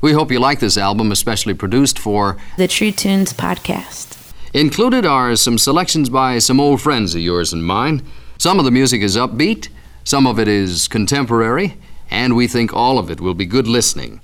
We hope you like this album, especially produced for the True Tunes podcast. Included are some selections by some old friends of yours and mine. Some of the music is upbeat, some of it is contemporary, and we think all of it will be good listening.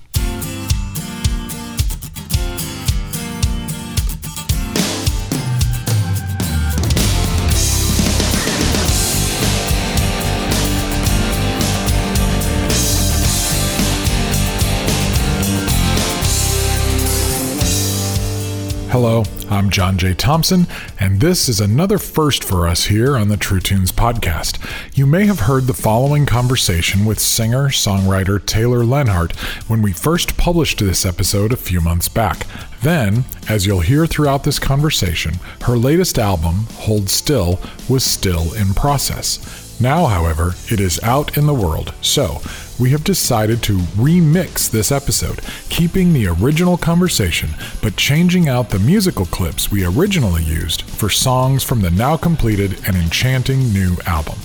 Hello, I'm John J. Thompson, and this is another first for us here on the True Tunes podcast. You may have heard the following conversation with singer songwriter Taylor Leonhardt when we first published this episode a few months back. Then, as you'll hear throughout this conversation, her latest album, Hold Still, was still in process. Now, however, it is out in the world, so we have decided to remix this episode, keeping the original conversation but changing out the musical clips we originally used for songs from the now completed and enchanting new album.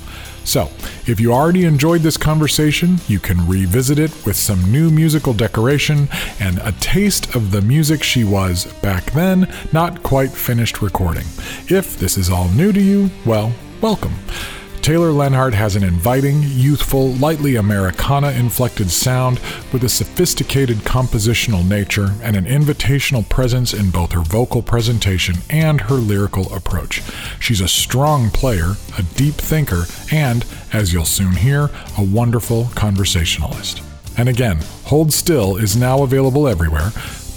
So, if you already enjoyed this conversation, you can revisit it with some new musical decoration and a taste of the music she was, back then, not quite finished recording. If this is all new to you, well, welcome. Taylor Leonhardt has an inviting, youthful, lightly Americana inflected sound with a sophisticated compositional nature and an invitational presence in both her vocal presentation and her lyrical approach. She's a strong player, a deep thinker, and, as you'll soon hear, a wonderful conversationalist. And again, Hold Still is now available everywhere,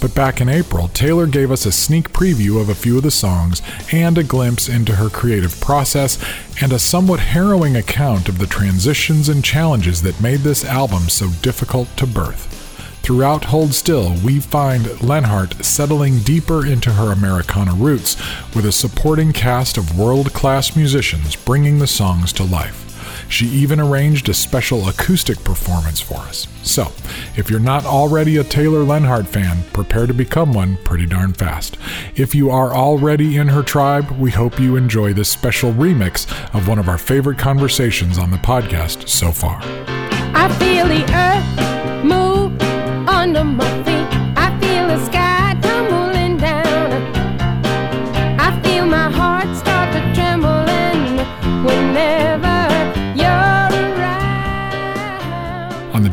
but back in April, Taylor gave us a sneak preview of a few of the songs and a glimpse into her creative process and a somewhat harrowing account of the transitions and challenges that made this album so difficult to birth. Throughout Hold Still, we find Leonhardt settling deeper into her Americana roots with a supporting cast of world class musicians bringing the songs to life. She even arranged a special acoustic performance for us. So, if you're not already a Taylor Leonhardt fan, prepare to become one pretty darn fast. If you are already in her tribe, we hope you enjoy this special remix of one of our favorite conversations on the podcast so far. I feel the earth move under my feet.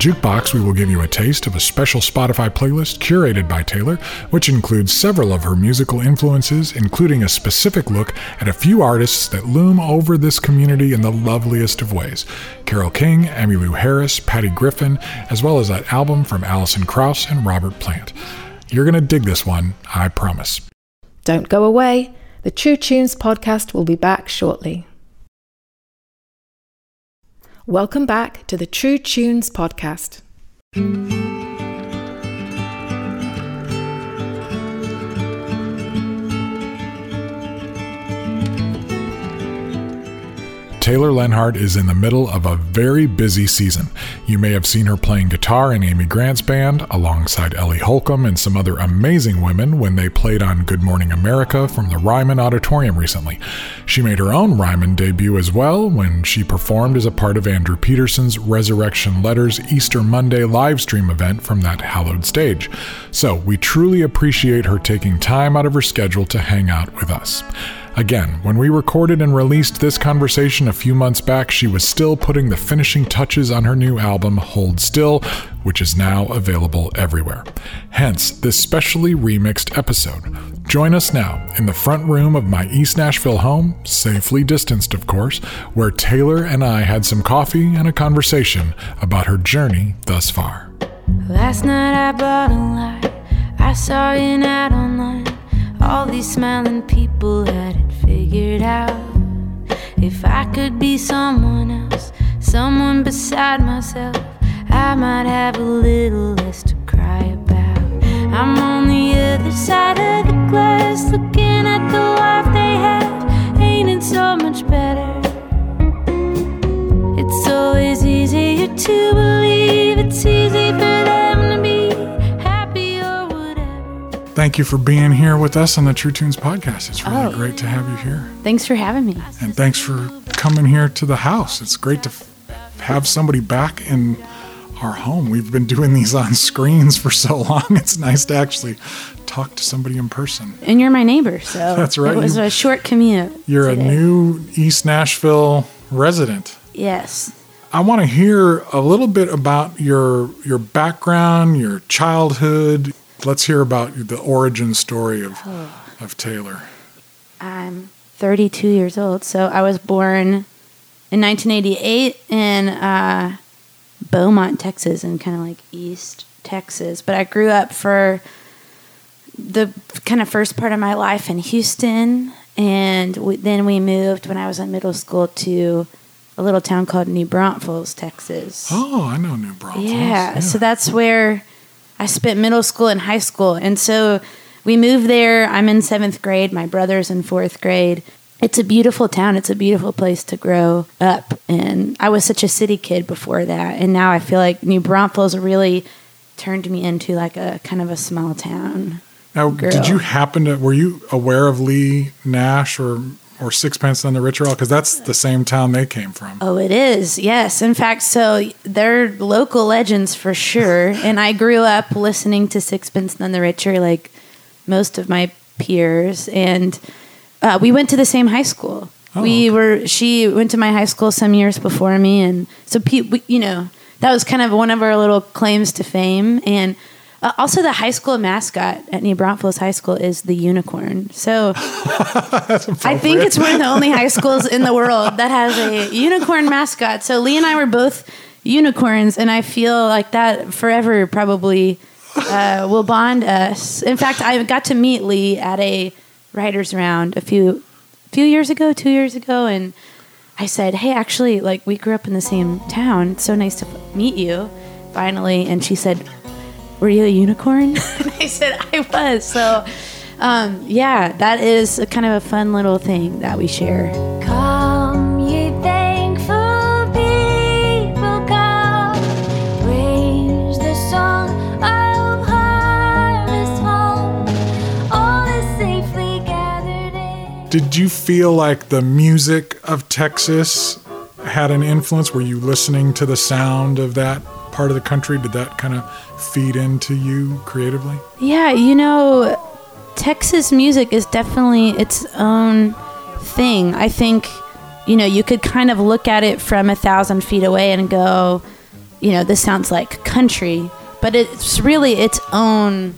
Jukebox, we will give you a taste of a special Spotify playlist curated by Taylor, which includes several of her musical influences, including a specific look at a few artists that loom over this community in the loveliest of ways Carole King, Emmylou Harris, Patty Griffin, as well as that album from Alison Krauss and Robert Plant. You're going to dig this one, I promise. Don't go away. The True Tunes podcast will be back shortly. Welcome back to the True Tunes podcast. Taylor Leonhardt is in the middle of a very busy season. You may have seen her playing guitar in Amy Grant's band alongside Ellie Holcomb and some other amazing women when they played on Good Morning America from the Ryman Auditorium recently. She made her own Ryman debut as well when she performed as a part of Andrew Peterson's Resurrection Letters Easter Monday live stream event from that hallowed stage. So we truly appreciate her taking time out of her schedule to hang out with us. Again, when we recorded and released this conversation a few months back, she was still putting the finishing touches on her new album, Hold Still, which is now available everywhere. Hence, this specially remixed episode. Join us now in the front room of my East Nashville home, safely distanced, of course, where Taylor and I had some coffee and a conversation about her journey thus far. Last night I bought a light. I saw an ad online. All these smiling people had it figured out. If I could be someone else, someone beside myself, I might have a little less to cry about. I'm on the other side of the glass, looking at the life they have. Ain't it so much better? It's always easier to believe it's easy for them Thank you for being here with us on the True Tunes podcast. It's really Oh. great to have you here. Thanks for having me. And thanks for coming here to the house. It's great to f- have somebody back in our home. We've been doing these on screens for so long. It's nice to actually talk to somebody in person. And you're my neighbor, so That's right, It was you- a short commute. You're a new East Nashville resident. Yes. I want to hear a little bit about your your background, your childhood. Let's hear about the origin story of of Taylor. I'm 32 years old, so I was born in 1988 in uh, Beaumont, Texas, in kind of like East Texas. But I grew up for the kind of first part of my life in Houston, and we, then we moved when I was in middle school to a little town called New Braunfels, Texas. Oh, I know New Braunfels. Yeah, so that's where I spent middle school and high school. And so we moved there. I'm in seventh grade. My brother's in fourth grade. It's a beautiful town. It's a beautiful place to grow up. And I was such a city kid before that. And now I feel like New Braunfels really turned me into like a kind of a small town. Now, girl. did you happen to were you aware of Leigh Nash or or Sixpence None the Richer? Because that's the same town they came from. Oh, it is. Yes. In fact, so they're local legends for sure. and I grew up listening to Sixpence None the Richer, like most of my peers. And uh, we went to the same high school. Oh, we okay. were. She went to my high school some years before me, and so pe- we, you know that was kind of one of our little claims to fame. And uh, also, the high school mascot at New Braunfels High School is the unicorn. So I think it's one of the only high schools in the world that has a unicorn mascot. So Leigh and I were both unicorns, and I feel like that forever probably uh, will bond us. In fact, I got to meet Leigh at a writers' round a few few years ago, two years ago, and I said, "Hey, actually, like we grew up in the same town. It's so nice to meet you." Finally, and she said, "Were you a unicorn?" and I said, "I was." So. Um, yeah, that is a kind of a fun little thing that we share. Come, ye thankful people, come, praise the song of harvest home. All is safely gathered in. Did you feel like the music of Texas had an influence? Were you listening to the sound of that part of the country? Did that kind of feed into you creatively? Yeah, you know, Texas music is definitely its own thing. I think, you know, you could kind of look at it from a thousand feet away and go, you know, this sounds like country, but it's really its own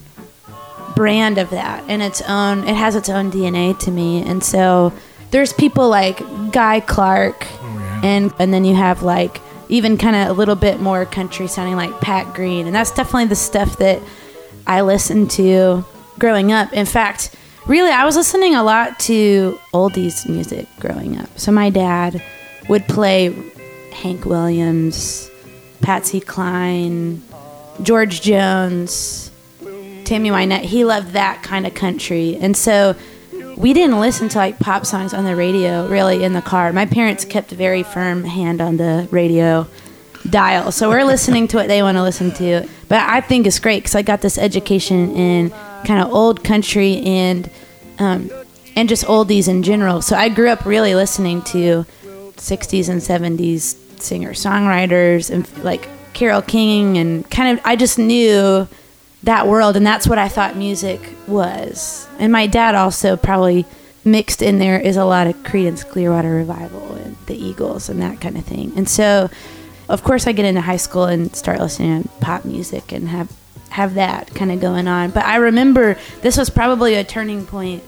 brand of that and its own it has its own DNA to me. And so there's people like Guy Clark oh, yeah. and and then you have like even kind of a little bit more country sounding like Pat Green. And that's definitely the stuff that I listened to growing up. In fact, really, I was listening a lot to oldies music growing up. So my dad would play Hank Williams, Patsy Cline, George Jones, Tammy Wynette. He loved that kind of country. And so we didn't listen to like pop songs on the radio really in the car. My parents kept a very firm hand on the radio dial. So we're listening to what they want to listen to. But I think it's great because I got this education in kind of old country and um, and just oldies in general. So I grew up really listening to 60s and 70s singer songwriters and like Carole King and kind of I just knew that world and that's what I thought music was. And my dad also probably mixed in there is a lot of Creedence Clearwater Revival and the Eagles and that kind of thing. And so of course I get into high school and start listening to pop music and have have that kind of going on. But I remember this was probably a turning point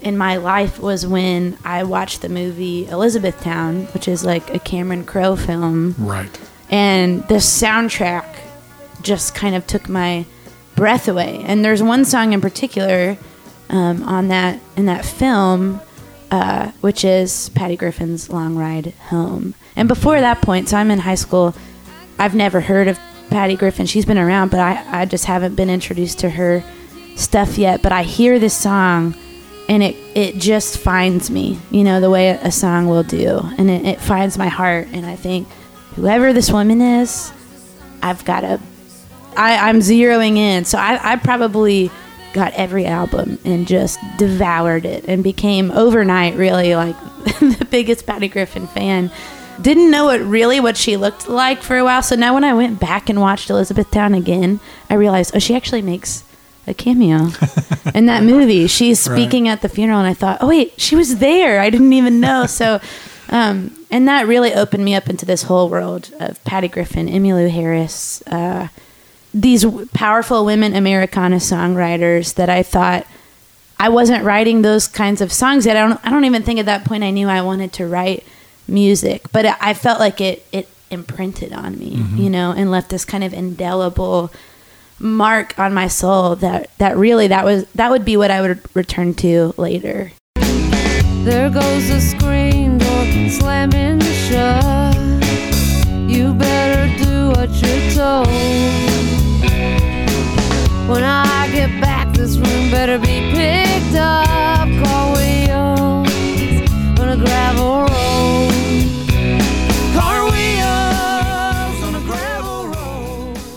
in my life was when I watched the movie Elizabethtown, which is like a Cameron Crowe film Right. and the soundtrack just kind of took my breath away. And there's one song in particular um, on that in that film, uh, which is Patty Griffin's "Long Ride Home." And before that point, so I'm in high school. I've never heard of Patty Griffin. She's been around, but I, I just haven't been introduced to her stuff yet. But I hear this song, and it it just finds me. You know the way a song will do, and it, it finds my heart. And I think whoever this woman is, I've got to. I, I'm zeroing in, so I, I probably got every album and just devoured it and became overnight really like the biggest Patty Griffin fan. didn't know what really what she looked like for a while. So now when I went back and watched Elizabethtown again, I realized oh she actually makes a cameo in that movie. She's speaking at the funeral, and I thought, oh wait, she was there. I didn't even know. So, um, and that really opened me up into this whole world of Patty Griffin, Emmylou Harris, uh, these powerful women Americana songwriters that I thought I wasn't writing those kinds of songs yet. I don't. I don't even think at that point I knew I wanted to write music, but I I felt like it it imprinted on me, mm-hmm. you know, and left this kind of indelible mark on my soul that that really that was that would be what I would return to later. There goes the screen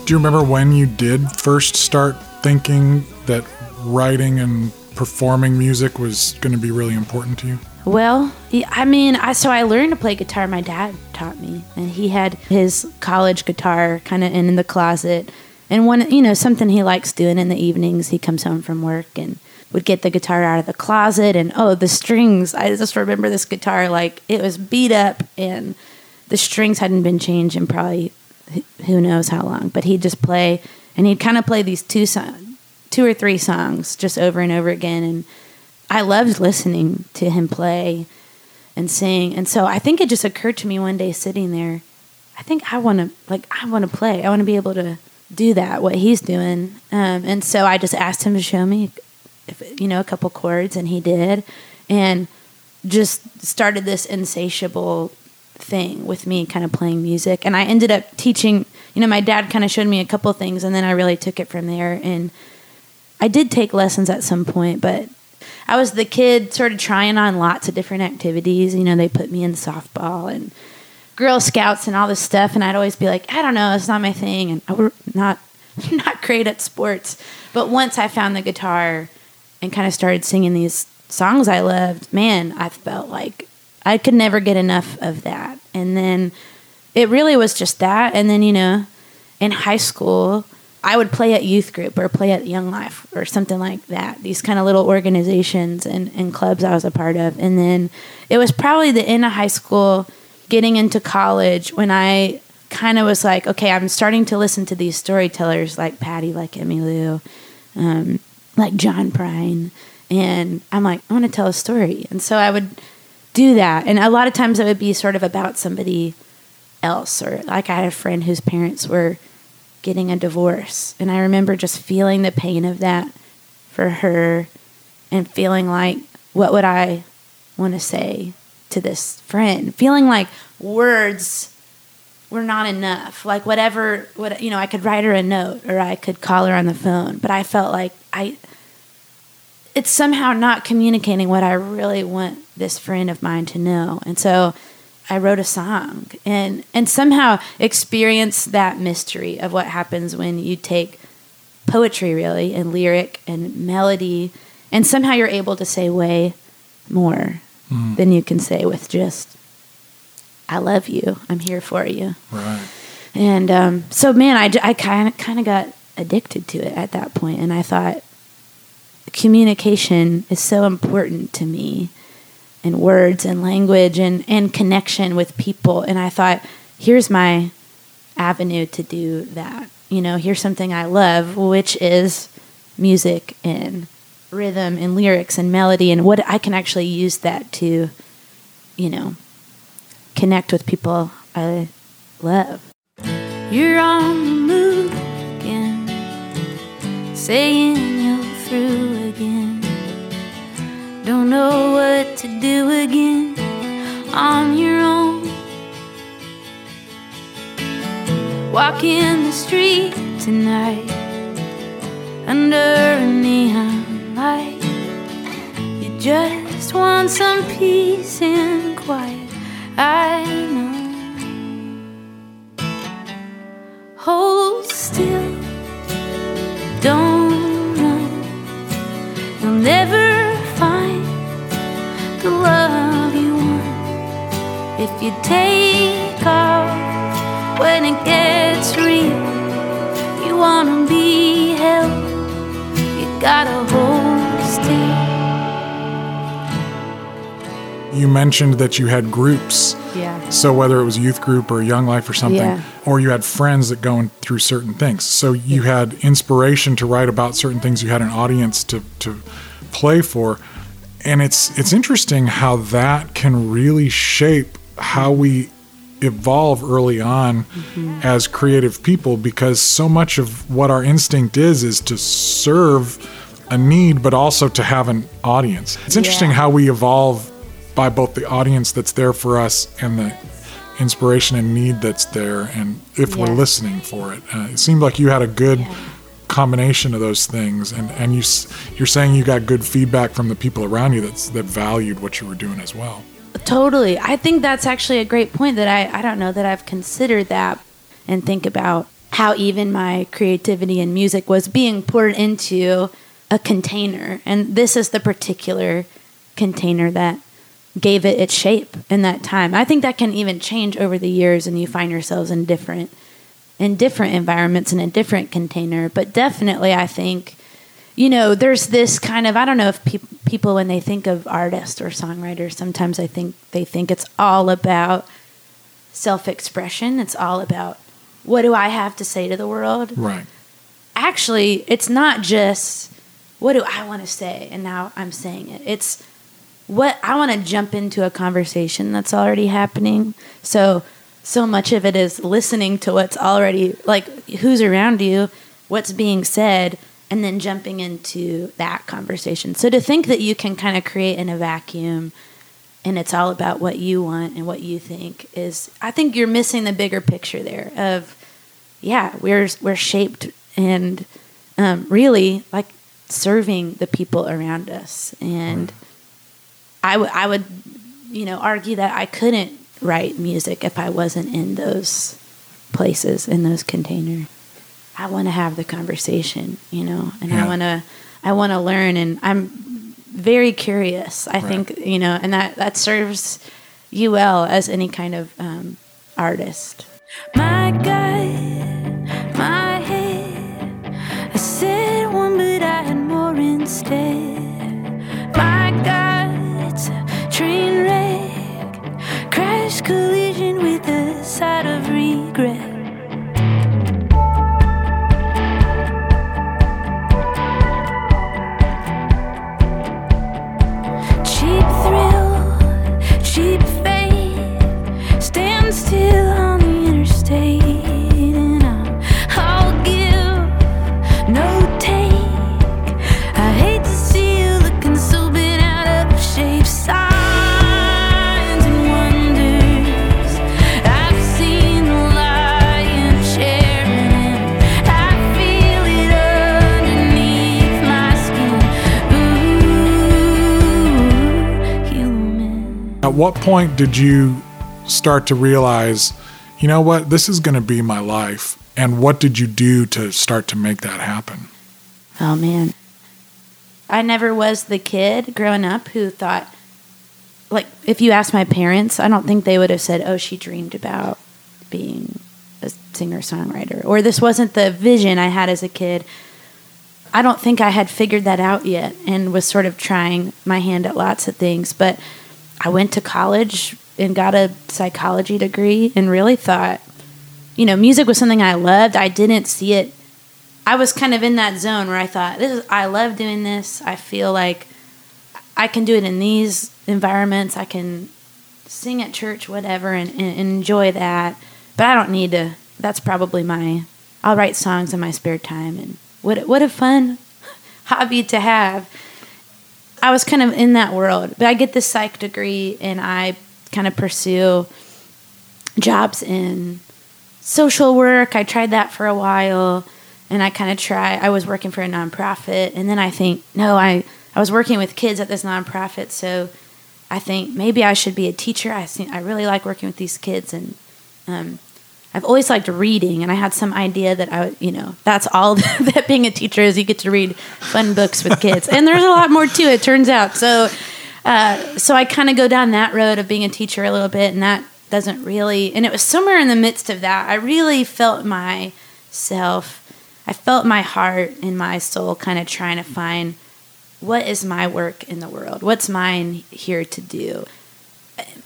Do you remember when you did first start thinking that writing and performing music was going to be really important to you? Well, I mean, I so I learned to play guitar. My dad taught me, and he had his college guitar kind of in the closet. And one, you know, something he likes doing in the evenings. He comes home from work and would get the guitar out of the closet, and oh, the strings! I just remember this guitar like it was beat up, and the strings hadn't been changed in probably who knows how long. But he'd just play, and he'd kind of play these two songs, two or three songs, just over and over again, and I loved listening to him play and sing. And so I think it just occurred to me one day sitting there, I think I want to like I want to play. I want to be able to do that what he's doing. Um, and so I just asked him to show me if you know a couple chords and he did and just started this insatiable thing with me kind of playing music and I ended up teaching you know my dad kind of showed me a couple things and then I really took it from there and I did take lessons at some point, but I was the kid sort of trying on lots of different activities. You know, they put me in softball and Girl Scouts and all this stuff, and I'd always be like, I don't know, it's not my thing, and I were not not great at sports. But once I found the guitar and kind of started singing these songs I loved, man, I felt like I could never get enough of that. And then it really was just that. And then, you know, in high school, I would play at youth group or play at Young Life or something like that. These kind of little organizations and, and clubs I was a part of. And then it was probably the end of high school, getting into college, when I kind of was like, okay, I'm starting to listen to these storytellers like Patty, like Emmylou, um, like John Prine. And I'm like, I want to tell a story. And so I would do that. And a lot of times it would be sort of about somebody else. Or like I had a friend whose parents were getting a divorce. And I remember just feeling the pain of that for her and feeling like, what would I want to say to this friend? Feeling like words were not enough. Like whatever, what you know, I could write her a note or I could call her on the phone, but I felt like I it's somehow not communicating what I really want this friend of mine to know. And so I wrote a song and and somehow experienced that mystery of what happens when you take poetry really and lyric and melody and somehow you're able to say way more than you can say with just I love you. I'm here for you. Right. And um, so, man, I, I kind of kind of got addicted to it at that point, and I thought communication is so important to me, and words and language and and connection with people. And I thought, here's my avenue to do that. You know, here's something I love, which is music and rhythm and lyrics and melody, and what I can actually use that to, you know, connect with people I love. You're on the move again, saying you're through. Don't know what to do again on your own. Walking the street tonight under a neon light. You just want some peace and quiet. I know. hold still. Don't run. You'll never if you take off when it gets real. You wanna be held, you gotta hold still. You mentioned that you had groups. Yeah. So whether it was a youth group or a young life or something, Yeah. or you had friends that going through certain things. So you had inspiration to write about certain things. You had an audience to, to play for. And it's it's interesting how that can really shape how we evolve early on as creative people because so much of what our instinct is is to serve a need but also to have an audience. It's interesting Yeah. how we evolve by both the audience that's there for us and the inspiration and need that's there and if we're listening for it. Uh, it seemed like you had a good combination of those things and and you you're saying you got good feedback from the people around you that's that valued what you were doing as well. Totally. I think that's actually a great point that I, I don't know that I've considered that and think about how even my creativity and music was being poured into a container. And this is the particular container that gave it its shape in that time. I think that can even change over the years and you find yourselves in different in different environments in a different container. But definitely I think you know, there's this kind of I don't know if peop people when they think of artists or songwriters, sometimes I think they think it's all about self-expression. It's all about what do I have to say to the world? Right. Actually, it's not just what do I want to say and now I'm saying it. It's what I want to jump into a conversation that's already happening. So so much of it is listening to what's already like who's around you, what's being said, and then jumping into that conversation. So to think that you can kind of create in a vacuum and it's all about what you want and what you think is I think you're missing the bigger picture there of yeah, we're we're shaped and um, really like serving the people around us and I would I would you know argue that I couldn't write music if I wasn't in those places in those containers. I want to have the conversation, you know, and Yeah. I want to I want to learn and I'm very curious. I Right. think, you know, and that that serves you well as any kind of um, artist. My gut, my head. I said one, but I had more instead. My gut's a train wreck, crash collision with the side of regret. What point did you start to realize, you know what, this is going to be my life? And what did you do to start to make that happen? Oh man. I never was the kid growing up who thought like if you asked my parents, I don't think they would have said, "Oh, she dreamed about being a singer-songwriter." Or this wasn't the vision I had as a kid. I don't think I had figured that out yet and was sort of trying my hand at lots of things, but I went to college and got a psychology degree and really thought, you know, music was something I loved. I didn't see it I was kind of in that zone where I thought, this is I love doing this. I feel like I can do it in these environments. I can sing at church, whatever, and, and enjoy that. But I don't need to. That's probably my. I'll write songs in my spare time, and what what a fun hobby to have. I was kind of in that world, but I get this psych degree, and I kind of pursue jobs in social work. I tried that for a while and I kind of try I was working for a nonprofit and then I think no I I was working with kids at this nonprofit so I think maybe I should be a teacher I think I really like working with these kids and um, I've always liked reading and I had some idea that I would you know that's all that being a teacher is you get to read fun books with kids. And there's a lot more to it turns out. So uh, so I kind of go down that road of being a teacher a little bit and that doesn't really and it was somewhere in the midst of that i really felt myself i felt my heart and my soul kind of trying to find what is my work in the world? What's mine here to do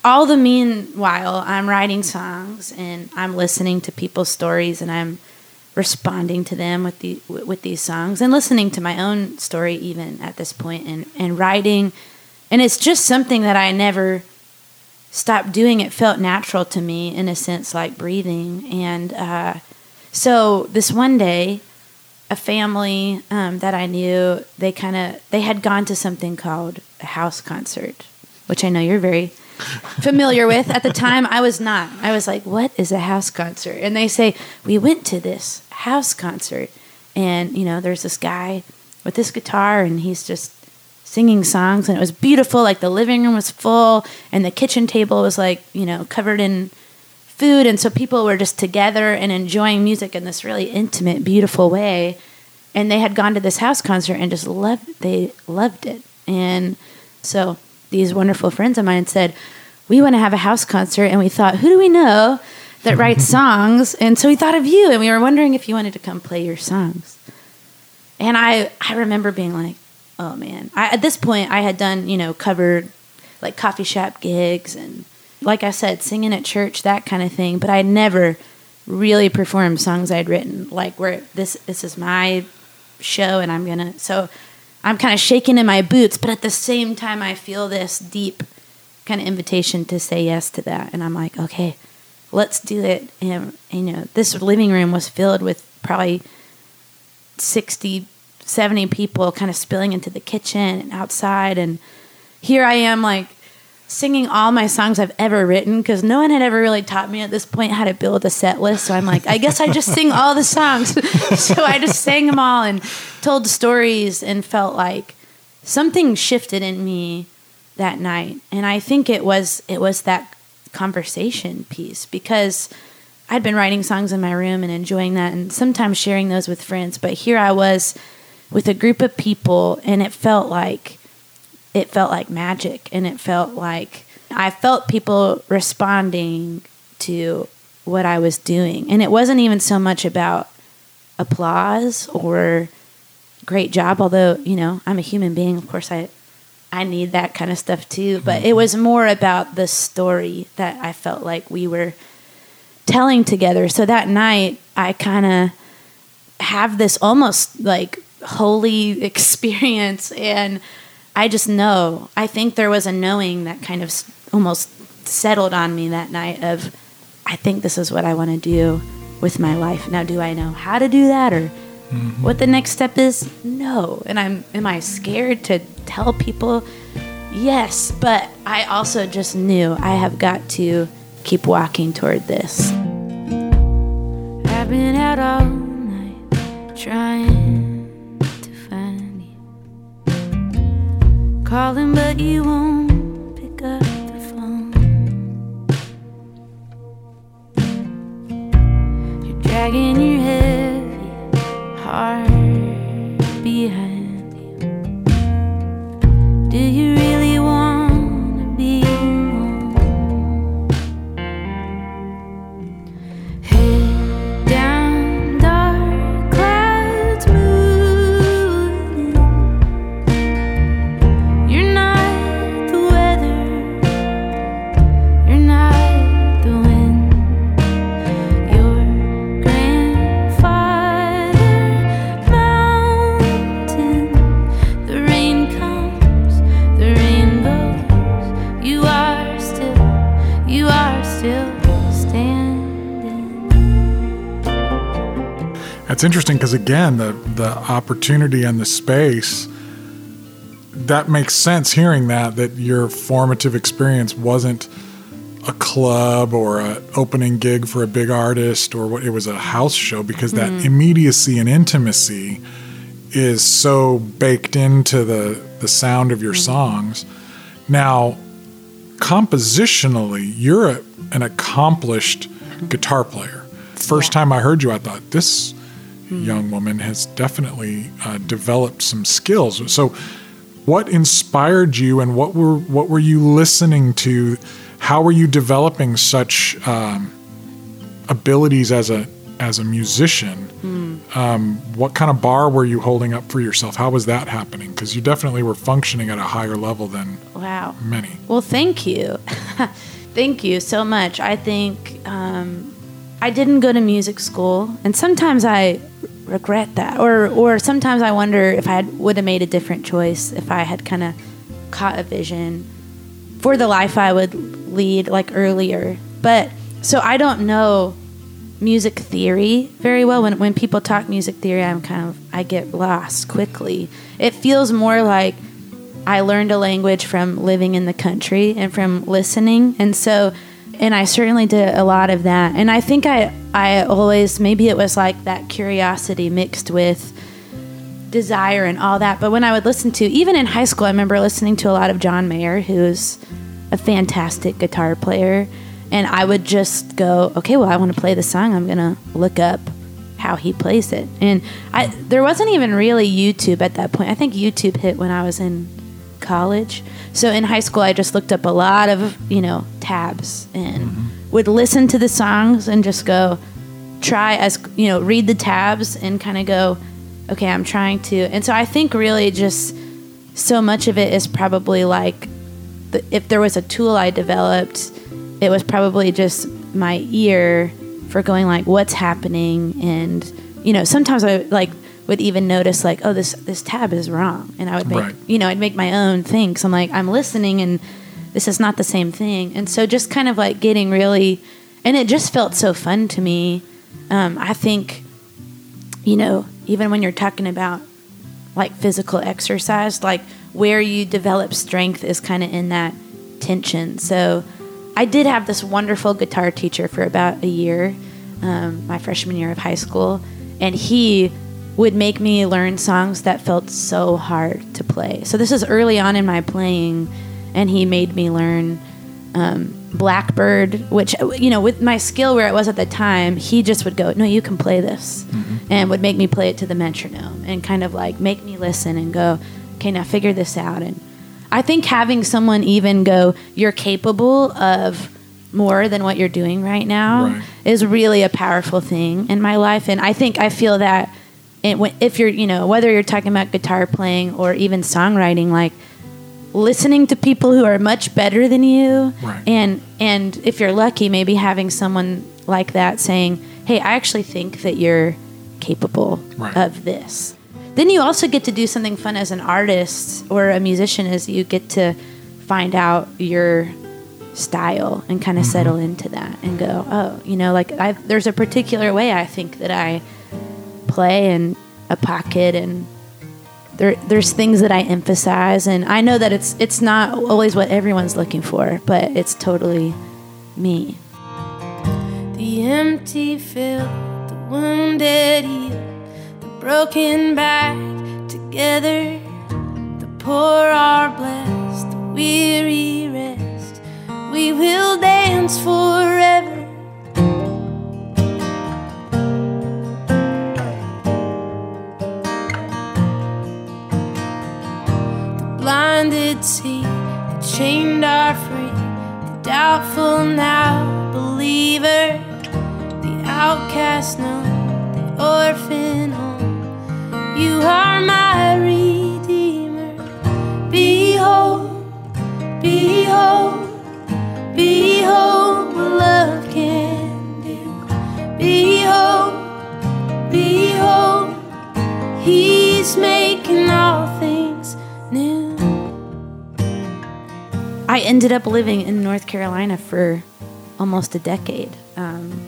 all the meanwhile i'm writing songs and i'm listening to people's stories and i'm responding to them with the with these songs and listening to my own story even at this point and and writing and it's just something that I never stopped doing. It felt natural to me in a sense, like breathing. And uh, so this one day, a family um, that I knew, they kind of they had gone to something called a house concert, which I know you're very familiar with. At the time, I was not. I was like, "What is a house concert?" And they say we went to this house concert, and you know, there's this guy with this guitar, and he's just singing songs and it was beautiful like the living room was full and the kitchen table was like you know covered in food and so people were just together and enjoying music in this really intimate beautiful way and they had gone to this house concert and just loved they loved it and so these wonderful friends of mine said we want to have a house concert and we thought who do we know that writes songs and so we thought of you and we were wondering if you wanted to come play your songs and i i remember being like oh man. I, at this point, I had done, you know, covered like coffee shop gigs and, like I said, singing at church, that kind of thing. But I never really performed songs I'd written, like where this this is my show and I'm gonna. So I'm kind of shaking in my boots, but at the same time, I feel this deep kind of invitation to say yes to that, and I'm like, okay, let's do it. And you know, this living room was filled with probably sixty 70 people kind of spilling into the kitchen and outside. And here I am, like, singing all my songs I've ever written because no one had ever really taught me at this point how to build a set list. So I'm like, I guess I just sing all the songs. so I just sang them all and told stories and felt like something shifted in me that night. And I think it was it was that conversation piece because I'd been writing songs in my room and enjoying that and sometimes sharing those with friends. But here I was with a group of people and it felt like it felt like magic and it felt like I felt people responding to what I was doing. And it wasn't even so much about applause or great job, although, you know, I'm a human being. Of course, I, I need that kind of stuff too. But it was more about the story that I felt like we were telling together. So that night, I kind of have this almost like holy experience and I just know. I think there was a knowing that kind of almost settled on me that night of I think this is what I want to do with my life. Now do I know how to do that or mm-hmm. what the next step is? No. And I'm am I scared to tell people? Yes, but I also just knew I have got to keep walking toward this. I've been out all night trying calling, but you won't pick up the phone. You're dragging your heavy heart it's interesting because again, the the opportunity and the space that makes sense. Hearing that that your formative experience wasn't a club or a opening gig for a big artist or what it was a house show because that mm-hmm. immediacy and intimacy is so baked into the the sound of your mm-hmm. songs. Now, compositionally, you're a, an accomplished guitar player. First yeah. time I heard you, I thought this mm. young woman has definitely uh, developed some skills. So, what inspired you, and what were what were you listening to? how were you developing such um, abilities as a as a musician? Um, what kind of bar were you holding up for yourself? How was that happening? Because you definitely were functioning at a higher level than Wow. many. Well, thank you. thank you so much. I think um, I didn't go to music school, and sometimes I regret that, or or sometimes I wonder if I would have made a different choice if I had kind of caught a vision for the life I would lead like earlier. But so I don't know music theory very well. When when people talk music theory, I'm kind of I get lost quickly. It feels more like I learned a language from living in the country and from listening. And so, and I certainly did a lot of that. And I think I, I always, maybe it was like that curiosity mixed with desire and all that. But when I would listen to, even in high school, I remember listening to a lot of John Mayer, who's a fantastic guitar player. And I would just go, okay, well, I want to play the song. I'm going to look up how he plays it. And I, there wasn't even really YouTube at that point. I think YouTube hit when I was in college. So in high school, I just looked up a lot of, you know, tabs and mm-hmm. Would listen to the songs and just go try as, you know, read the tabs and kind of go, okay, I'm trying to. And so I think really just so much of it is probably like the, if there was a tool I developed, it was probably just my ear for going like what's happening and you know sometimes I like would even notice like oh this this tab is wrong and I would make Right. you know I'd make my own thing so I'm like I'm listening and this is not the same thing and so just kind of like getting really and it just felt so fun to me um, I think you know even when you're talking about like physical exercise, like where you develop strength is kind of in that tension. So I did have this wonderful guitar teacher for about a year, um, my freshman year of high school, and he would make me learn songs that felt so hard to play. So this is early on in my playing, and he made me learn um, Blackbird, which you know, with my skill where it was at the time, he just would go, "No, you can play this," and would make me play it to the metronome and kind of like make me listen and go, "Okay, now figure this out." And I think having someone even go, "You're capable of more than what you're doing right now," Right. is really a powerful thing in my life. And I think I feel that it, if you're, you know, whether you're talking about guitar playing or even songwriting, like listening to people who are much better than you Right. and and if you're lucky maybe having someone like that saying hey i actually think that you're capable Right. of this then you also get to do something fun as an artist or a musician is you get to find out your style and kind of mm-hmm. settle into that and go oh you know like i there's a particular way i think that i play in a pocket and there, there's things that I emphasize, and I know that it's it's not always what everyone's looking for, but it's totally me. The empty field, the wounded heal, the broken back together. The poor are blessed, the weary rest. We will dance forever. Blinded see, the chained are free. The doubtful now believer, the outcast known, the orphan home. You are my redeemer. Behold, behold, behold what love can do. Behold, behold, He's making all things new. I ended up living in North Carolina for almost a decade. Um,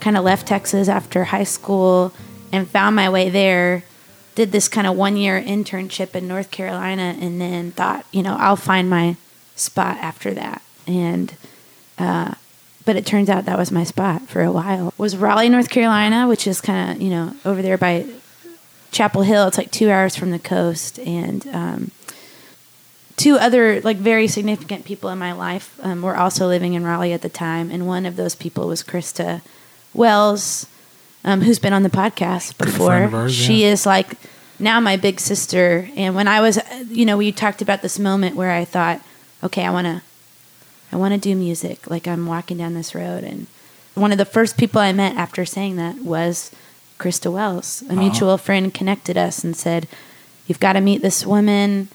kind of left Texas after high school and found my way there. Did this kind of one year internship in North Carolina and then thought, you know, I'll find my spot after that. And, uh, but it turns out that was my spot for a while. Was Raleigh, North Carolina, which is kind of, you know, over there by Chapel Hill. It's like two hours from the coast. And, um, two other like very significant people in my life um, were also living in Raleigh at the time, and one of those people was Christa Wells, um, who's been on the podcast before. ours, she yeah. is like now my big sister, and when I was, you know, we talked about this moment where I thought, okay, I want to. I want to do music. Like I'm walking down this road. And one of the first people I met after saying that was Christa Wells. A mutual friend connected us and said, You've got to meet this woman.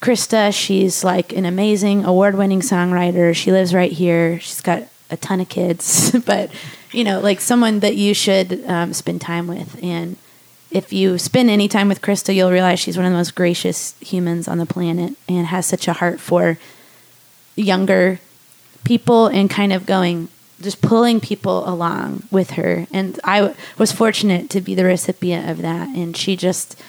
Christa, she's like an amazing award winning songwriter. She lives right here. She's got a ton of kids, but you know, like someone that you should um, spend time with. And if you spend any time with Christa, you'll realize she's one of the most gracious humans on the planet and has such a heart for younger people and kind of going, just pulling people along with her. And I w- was fortunate to be the recipient of that. And she just,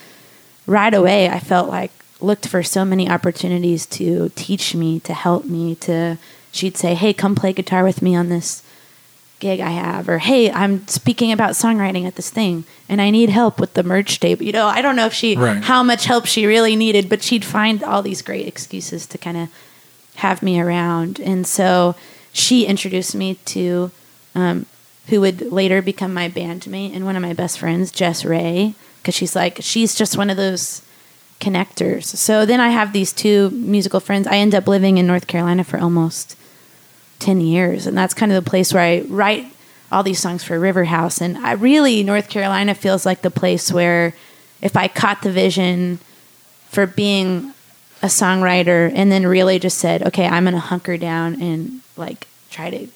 right away, I felt like looked for so many opportunities to teach me, to help me, to, she'd say, hey, come play guitar with me on this gig I have, or hey, I'm speaking about songwriting at this thing and I need help with the merch tape. You know, I don't know if she, Right. how much help she really needed, but she'd find all these great excuses to kind of have me around. And so she introduced me to um, who would later become my bandmate and one of my best friends, Jess Ray, because she's like, she's just one of those connectors. So then I have these two musical friends. I end up living in North Carolina for almost 10 years. And that's kind of the place where I write all these songs for River House. And I really, North Carolina feels like the place where if I caught the vision for being a songwriter and then really just said, okay, I'm going to hunker down and like try to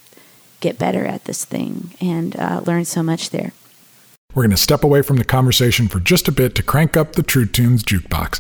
get better at this thing and uh, learn so much there. We're going to step away from the conversation for just a bit to crank up the True Tunes jukebox.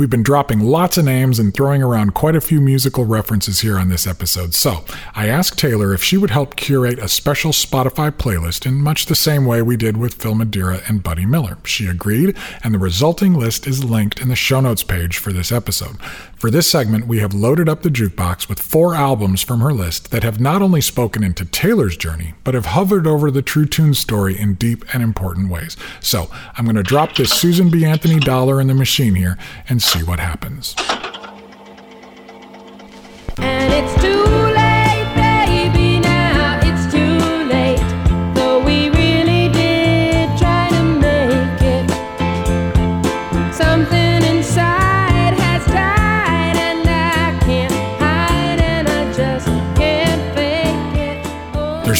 We've been dropping lots of names and throwing around quite a few musical references here on this episode. So I asked Taylor if she would help curate a special Spotify playlist in much the same way we did with Phil Madeira and Buddy Miller. She agreed, and the resulting list is linked in the show notes page for this episode. For this segment, we have loaded up the jukebox with four albums from her list that have not only spoken into Taylor's journey, but have hovered over the True Tunes story in deep and important ways. So I'm going to drop this Susan B. Anthony dollar in the machine here and see what happens. And it's too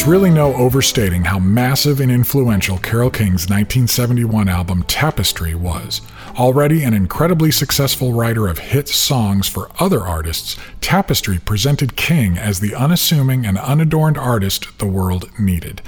There's really no overstating how massive and influential Carole King's 1971 album Tapestry was. Already an incredibly successful writer of hit songs for other artists, Tapestry presented King as the unassuming and unadorned artist the world needed.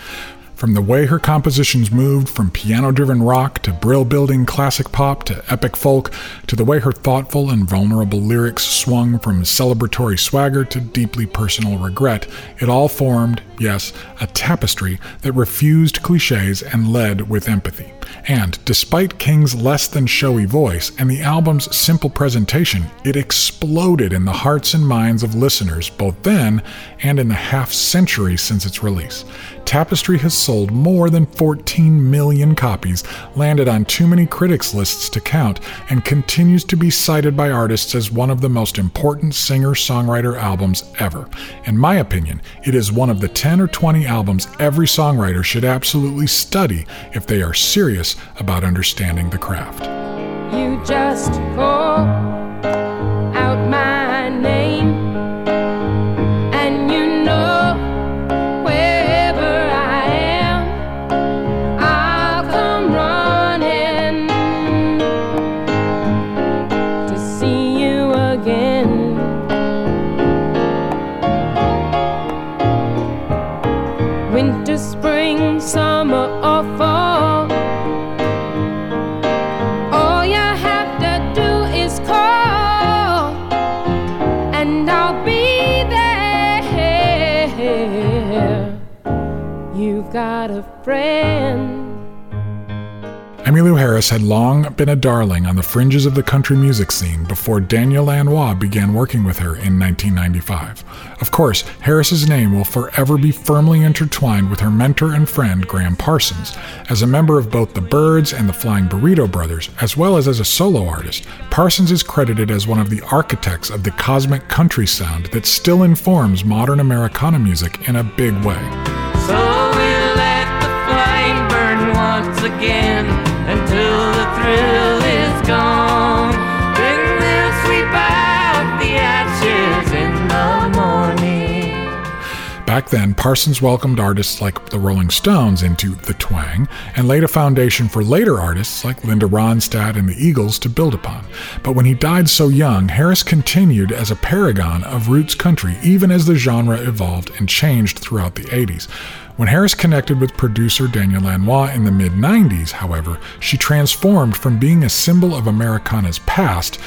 From the way her compositions moved from piano driven rock to brill building classic pop to epic folk, to the way her thoughtful and vulnerable lyrics swung from celebratory swagger to deeply personal regret, it all formed, yes, a tapestry that refused cliches and led with empathy. And despite King's less than showy voice and the album's simple presentation, it exploded in the hearts and minds of listeners both then and in the half century since its release. Tapestry has sold more than 14 million copies, landed on too many critics' lists to count, and continues to be cited by artists as one of the most important singer songwriter albums ever. In my opinion, it is one of the 10 or 20 albums every songwriter should absolutely study if they are serious about understanding the craft. You just Emmylou Harris had long been a darling on the fringes of the country music scene before Daniel Lanois began working with her in 1995. Of course, Harris's name will forever be firmly intertwined with her mentor and friend Gram Parsons. As a member of both the Byrds and the Flying Burrito Brothers, as well as as a solo artist, Parsons is credited as one of the architects of the cosmic country sound that still informs modern Americana music in a big way. Again until the thrill is gone. Sweep out the ashes in the morning. Back then, Parsons welcomed artists like the Rolling Stones into the twang and laid a foundation for later artists like Linda Ronstadt and the Eagles to build upon. But when he died so young, Harris continued as a paragon of roots country, even as the genre evolved and changed throughout the 80s. When Harris connected with producer Daniel Lanois in the mid 90s, however, she transformed from being a symbol of Americana's past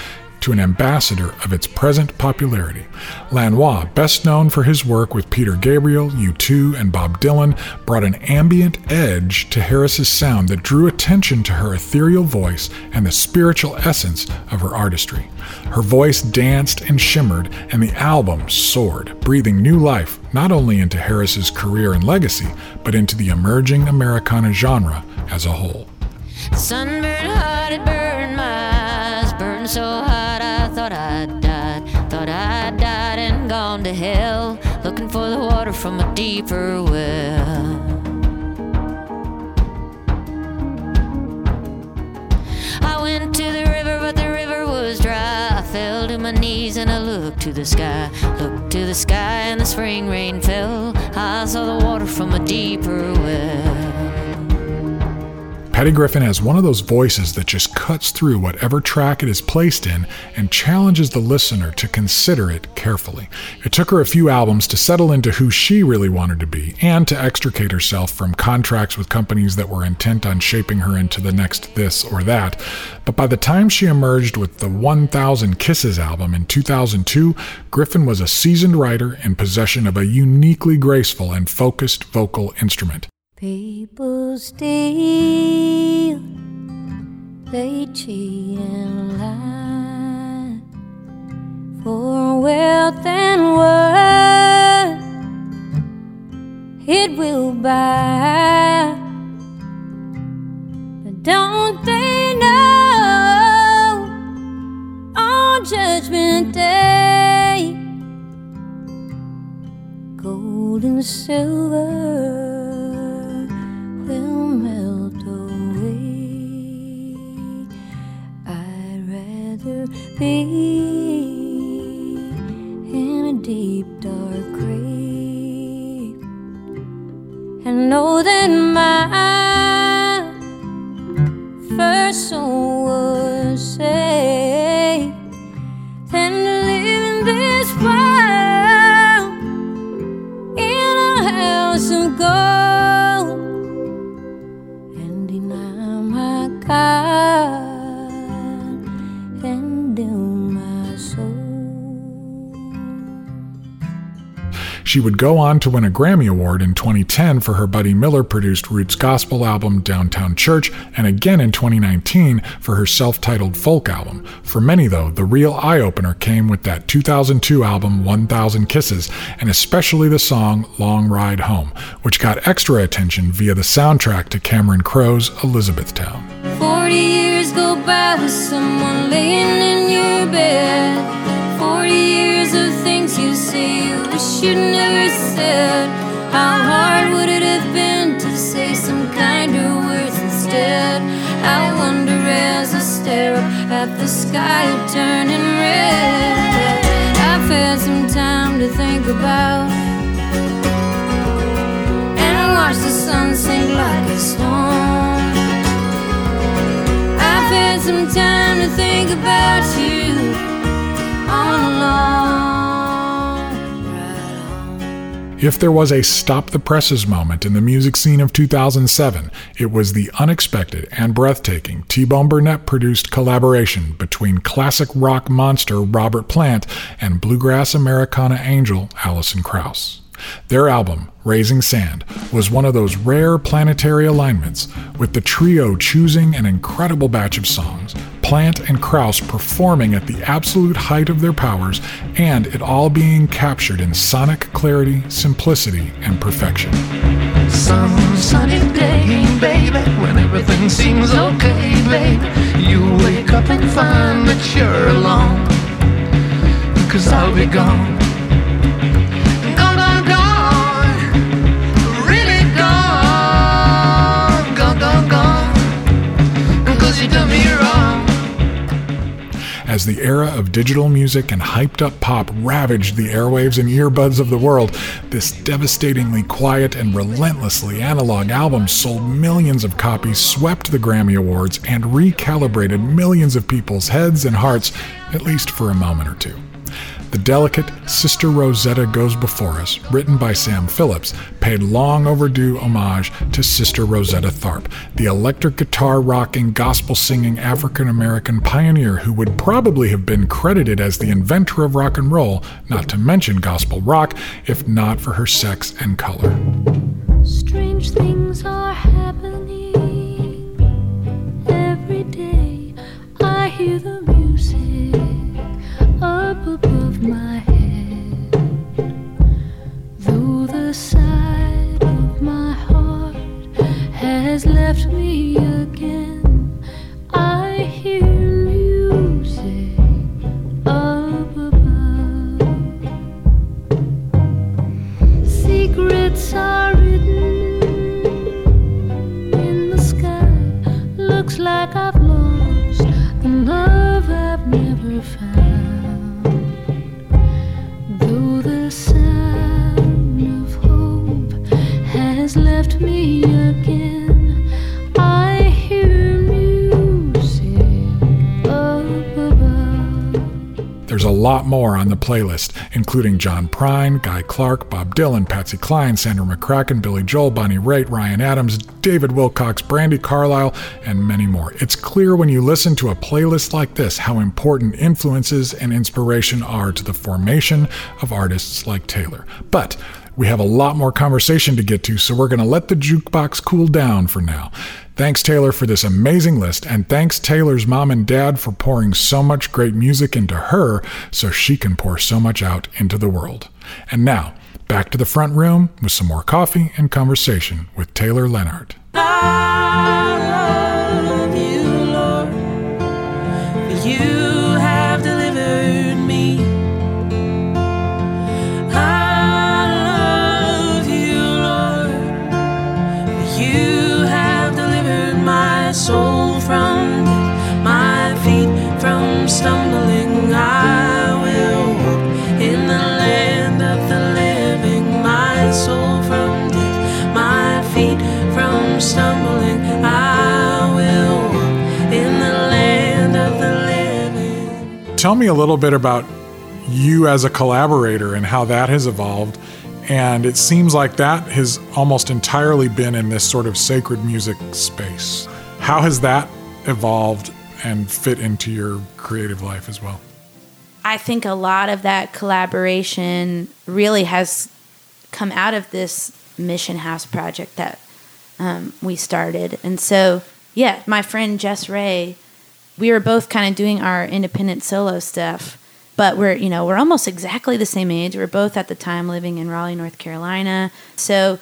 to an ambassador of its present popularity. Lanois, best known for his work with Peter Gabriel, U2, and Bob Dylan, brought an ambient edge to Harris's sound that drew attention to her ethereal voice and the spiritual essence of her artistry. Her voice danced and shimmered, and the album soared, breathing new life not only into Harris's career and legacy, but into the emerging Americana genre as a whole. Sunburned burned my eyes. Burned so I thought I'd died. Thought I'd died and gone to hell. Looking for the water from a deeper well. I went to the river, but the river was dry. I fell to my knees and I looked to the sky. Looked to the sky and the spring rain fell. I saw the water from a deeper well. Patty Griffin has one of those voices that just cuts through whatever track it is placed in and challenges the listener to consider it carefully. It took her a few albums to settle into who she really wanted to be and to extricate herself from contracts with companies that were intent on shaping her into the next this or that. But by the time she emerged with the 1000 Kisses album in 2002, Griffin was a seasoned writer in possession of a uniquely graceful and focused vocal instrument. People steal, they cheat and lie for wealth and worth. It will buy, but don't they know on Judgment Day, gold and silver She would go on to win a Grammy Award in 2010 for her Buddy Miller produced Roots Gospel album Downtown Church, and again in 2019 for her self titled folk album. For many, though, the real eye opener came with that 2002 album 1000 Kisses, and especially the song Long Ride Home, which got extra attention via the soundtrack to Cameron Crowe's Elizabethtown. Forty years go by with someone laying in your bed. Forty years of you say you wish you'd never said. How hard would it have been to say some kinder words instead? I wonder as I stare up at the sky turning red. I've had some time to think about and watch the sun sink like a stone. I've had some time to think about you all along. If there was a stop the presses moment in the music scene of 2007, it was the unexpected and breathtaking T Bone Burnett produced collaboration between classic rock monster Robert Plant and bluegrass Americana angel Alison Krauss. Their album, Raising Sand, was one of those rare planetary alignments, with the trio choosing an incredible batch of songs, Plant and Krauss performing at the absolute height of their powers, and it all being captured in sonic clarity, simplicity, and perfection. Some sunny day, baby, when everything seems okay, baby. You wake up and find that you're alone. Cause I'll be gone. Gone, gone, As the era of digital music and hyped up pop ravaged the airwaves and earbuds of the world, this devastatingly quiet and relentlessly analog album sold millions of copies, swept the Grammy Awards, and recalibrated millions of people's heads and hearts, at least for a moment or two. The delicate Sister Rosetta Goes Before Us, written by Sam Phillips, paid long overdue homage to Sister Rosetta Tharpe, the electric guitar rocking, gospel singing African American pioneer who would probably have been credited as the inventor of rock and roll, not to mention gospel rock, if not for her sex and color. Strange things are happening has left me lot more on the playlist, including John Prine, Guy Clark, Bob Dylan, Patsy Cline, Sandra McCracken, Billy Joel, Bonnie Raitt, Ryan Adams, David Wilcox, Brandi Carlile, and many more. It's clear when you listen to a playlist like this how important influences and inspiration are to the formation of artists like Taylor. But we have a lot more conversation to get to, so we're going to let the jukebox cool down for now. Thanks, Taylor, for this amazing list, and thanks, Taylor's mom and dad, for pouring so much great music into her so she can pour so much out into the world. And now, back to the front room with some more coffee and conversation with Taylor Leonhardt. Tell me a little bit about you as a collaborator and how that has evolved. And it seems like that has almost entirely been in this sort of sacred music space. How has that evolved and fit into your creative life as well? I think a lot of that collaboration really has come out of this Mission House project that um, we started. And so, yeah, my friend Jess Ray, we were both kind of doing our independent solo stuff, but we're, you know, we're almost exactly the same age. We're both at the time living in Raleigh, North Carolina. So,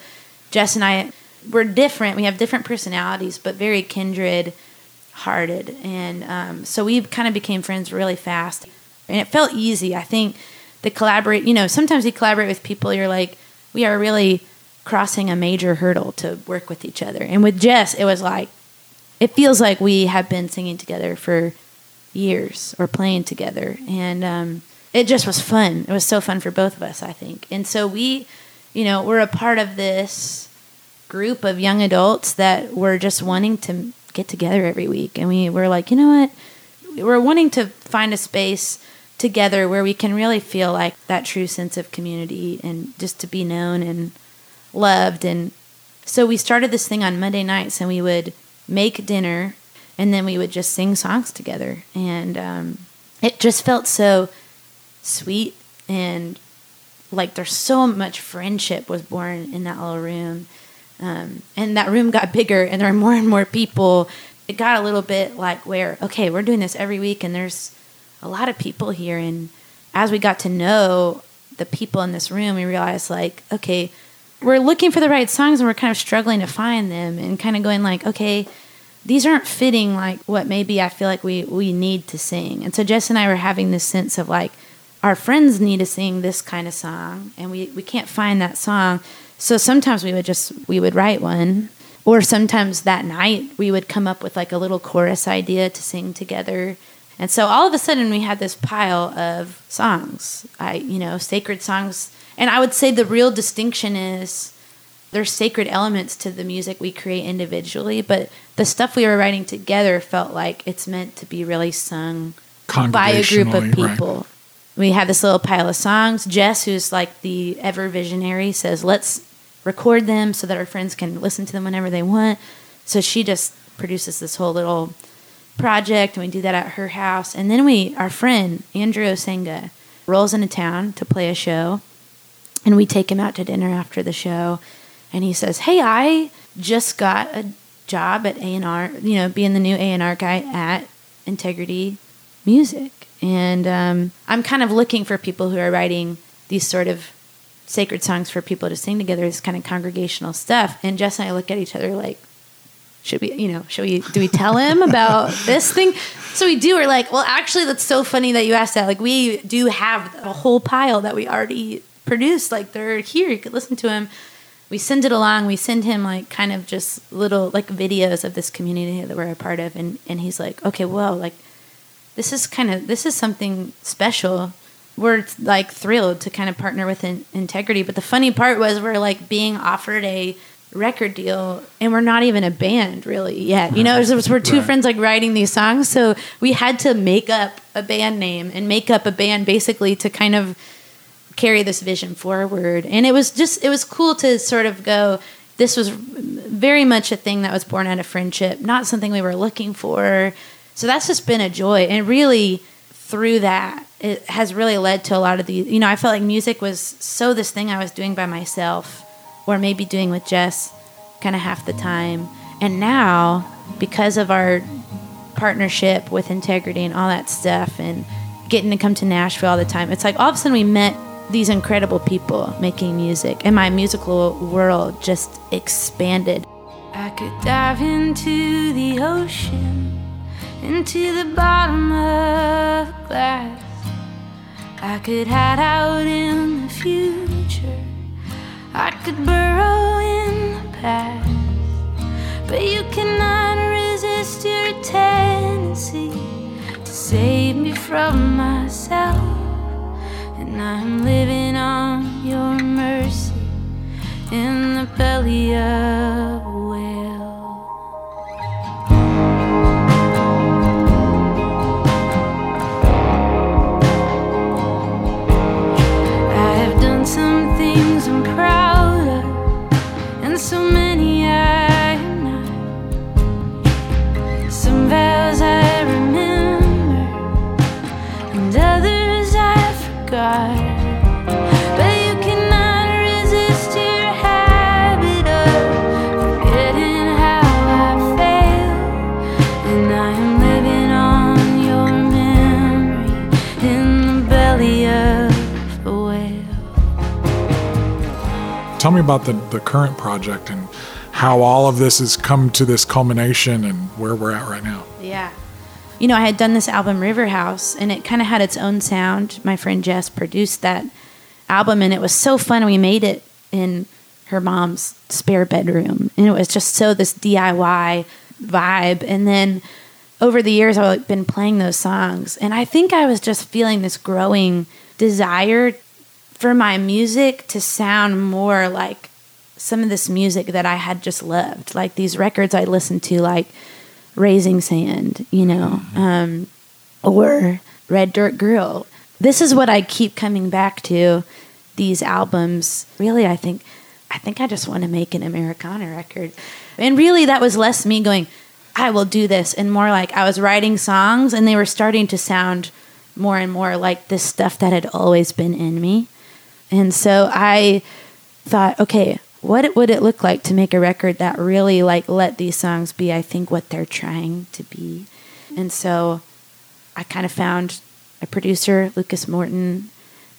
Jess and I, we're different. We have different personalities, but very kindred hearted. And um, so we kind of became friends really fast. And it felt easy. I think to collaborate, you know, sometimes you collaborate with people, you're like, we are really crossing a major hurdle to work with each other. And with Jess, it was like, it feels like we have been singing together for years or playing together. And um, it just was fun. It was so fun for both of us, I think. And so we, you know, we're a part of this group of young adults that were just wanting to get together every week. And we were like, you know what? We're wanting to find a space together where we can really feel like that true sense of community and just to be known and loved. And so we started this thing on Monday nights and we would make dinner and then we would just sing songs together. And um, it just felt so sweet and like there's so much friendship was born in that little room. Um, and that room got bigger and there were more and more people. It got a little bit like where, okay, we're doing this every week and there's a lot of people here. And as we got to know the people in this room, we realized like, okay, we're looking for the right songs and we're kind of struggling to find them and kind of going like, okay, these aren't fitting like what maybe I feel like we, we need to sing. And so Jess and I were having this sense of like, our friends need to sing this kind of song and we, we can't find that song. So sometimes we would just, we would write one. Or sometimes that night we would come up with like a little chorus idea to sing together. And so all of a sudden we had this pile of songs. I, you know, sacred songs. And I would say the real distinction is there's sacred elements to the music we create individually, but the stuff we were writing together felt like it's meant to be really sung by a group of Congregationally, right. people. We had this little pile of songs. Jess, who's like the ever visionary, says, let's record them so that our friends can listen to them whenever they want. So she just produces this whole little project, and we do that at her house. And then we, our friend Andrew Osenga, rolls into town to play a show, and we take him out to dinner after the show, and he says, "Hey, I just got a job at A and R, you know, being the new A and R guy at Integrity Music, and um, I'm kind of looking for people who are writing these sort of." Sacred songs for people to sing together, this kind of congregational stuff. And Jess and I look at each other like, should we you know should we do we tell him about this thing so we do we're like well actually that's so funny that you asked that like we do have a whole pile that we already produced like they're here you could listen to him. we send it along we send him like kind of just little like videos of this community that we're a part of and and he's like okay well like this is kind of this is something special we're like thrilled to kind of partner with in- integrity but the funny part was we're like being offered a record deal and we're not even a band really yet you know was- we're two Right. friends like writing these songs so we had to make up a band name and make up a band basically to kind of carry this vision forward. And it was just it was cool to sort of go this was very much a thing that was born out of friendship not something we were looking for. So that's just been a joy. And really through that it has really led to a lot of these you know i felt like music was so this thing i was doing by myself or maybe doing with jess kind of half the time. And now because of our partnership with integrity and all that stuff and getting to come to Nashville all the time. It's like all of a sudden we met these incredible people making music and my musical world just expanded. I could dive into the ocean, into the bottom of glass. I could hide out in the future. I could burrow in the past. But you cannot resist your tendency to save me from myself. And I'm living on your mercy in the belly of a whale. I have done some things I'm proud of, and so many Tell me about the, the current project and how all of this has come to this culmination and where we're at right now. Yeah. You know, I had done this album River House and it kind of had its own sound. My friend Jess produced that album and it was so fun. We made it in her mom's spare bedroom and it was just so this DIY vibe. And then over the years, I've been playing those songs and I think I was just feeling this growing desire for my music to sound more like some of this music that I had just loved, like these records I listened to, like Raising Sand, you know, um, or Red Dirt Girl. This is what I keep coming back to. These albums, really, I think, I think I just want to make an Americana record, and really, that was less me going, I will do this, and more like I was writing songs, and they were starting to sound more and more like this stuff that had always been in me. And so I thought, okay, what would it look like to make a record that really like let these songs be I think what they're trying to be. And so I kind of found a producer, Lucas Morton,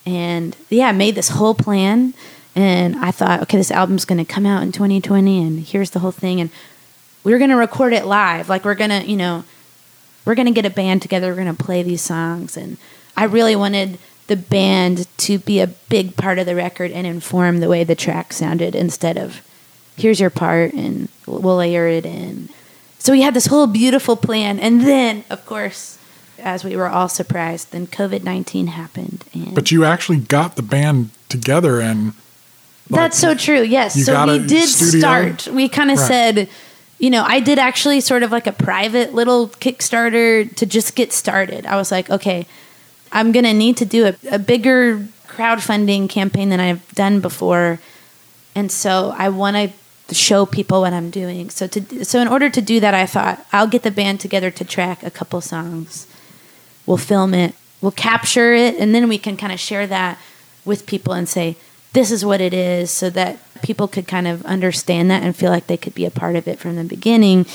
and yeah, made this whole plan and I thought, okay, this album's going to come out in 2020 and here's the whole thing and we're going to record it live. Like we're going to, you know, we're going to get a band together, we're going to play these songs and I really wanted the band to be a big part of the record and inform the way the track sounded instead of here's your part and we'll layer it in. So we had this whole beautiful plan and then of course as we were all surprised, then COVID 19 happened. And But you actually got the band together and like, That's so true. Yes. So we did studio? start. We kind of Right. said, you know, I did actually sort of like a private little Kickstarter to just get started. I was like, okay, I'm going to need to do a, a bigger crowdfunding campaign than I've done before. And so I want to show people what I'm doing. So to so in order to do that, I thought I'll get the band together to track a couple songs. We'll film it, we'll capture it, and then we can kind of share that with people and say, this is what it is, so that people could kind of understand that and feel like they could be a part of it from the beginning.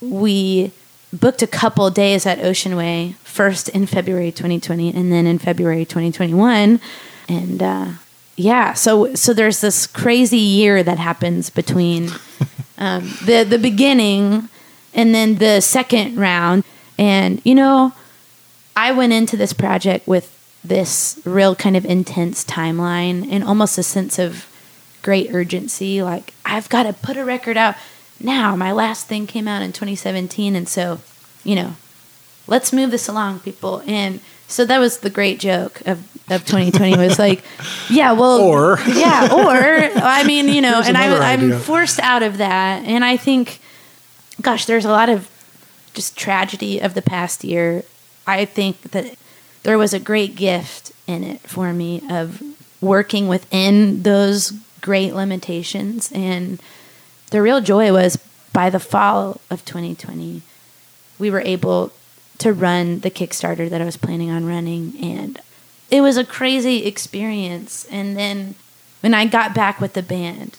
We booked a couple days at Ocean Way, first in February 2020 and then in February 2021. And uh, yeah, so so there's this crazy year that happens between um, the the beginning and then the second round. And you know, I went into this project with this real kind of intense timeline and almost a sense of great urgency. Like I've got to put a record out now. My last thing came out in 2017, and so you know, let's move this along, people. And so that was the great joke of, of 2020 was like, yeah, well, Or- yeah, or I mean, you know, Here's and I, I'm forced out of that, and I think, gosh, there's a lot of just tragedy of the past year. I think that there was a great gift in it for me of working within those great limitations and the real joy was by the fall of 2020 we were able to run the Kickstarter that I was planning on running. And it was a crazy experience. And then when I got back with the band,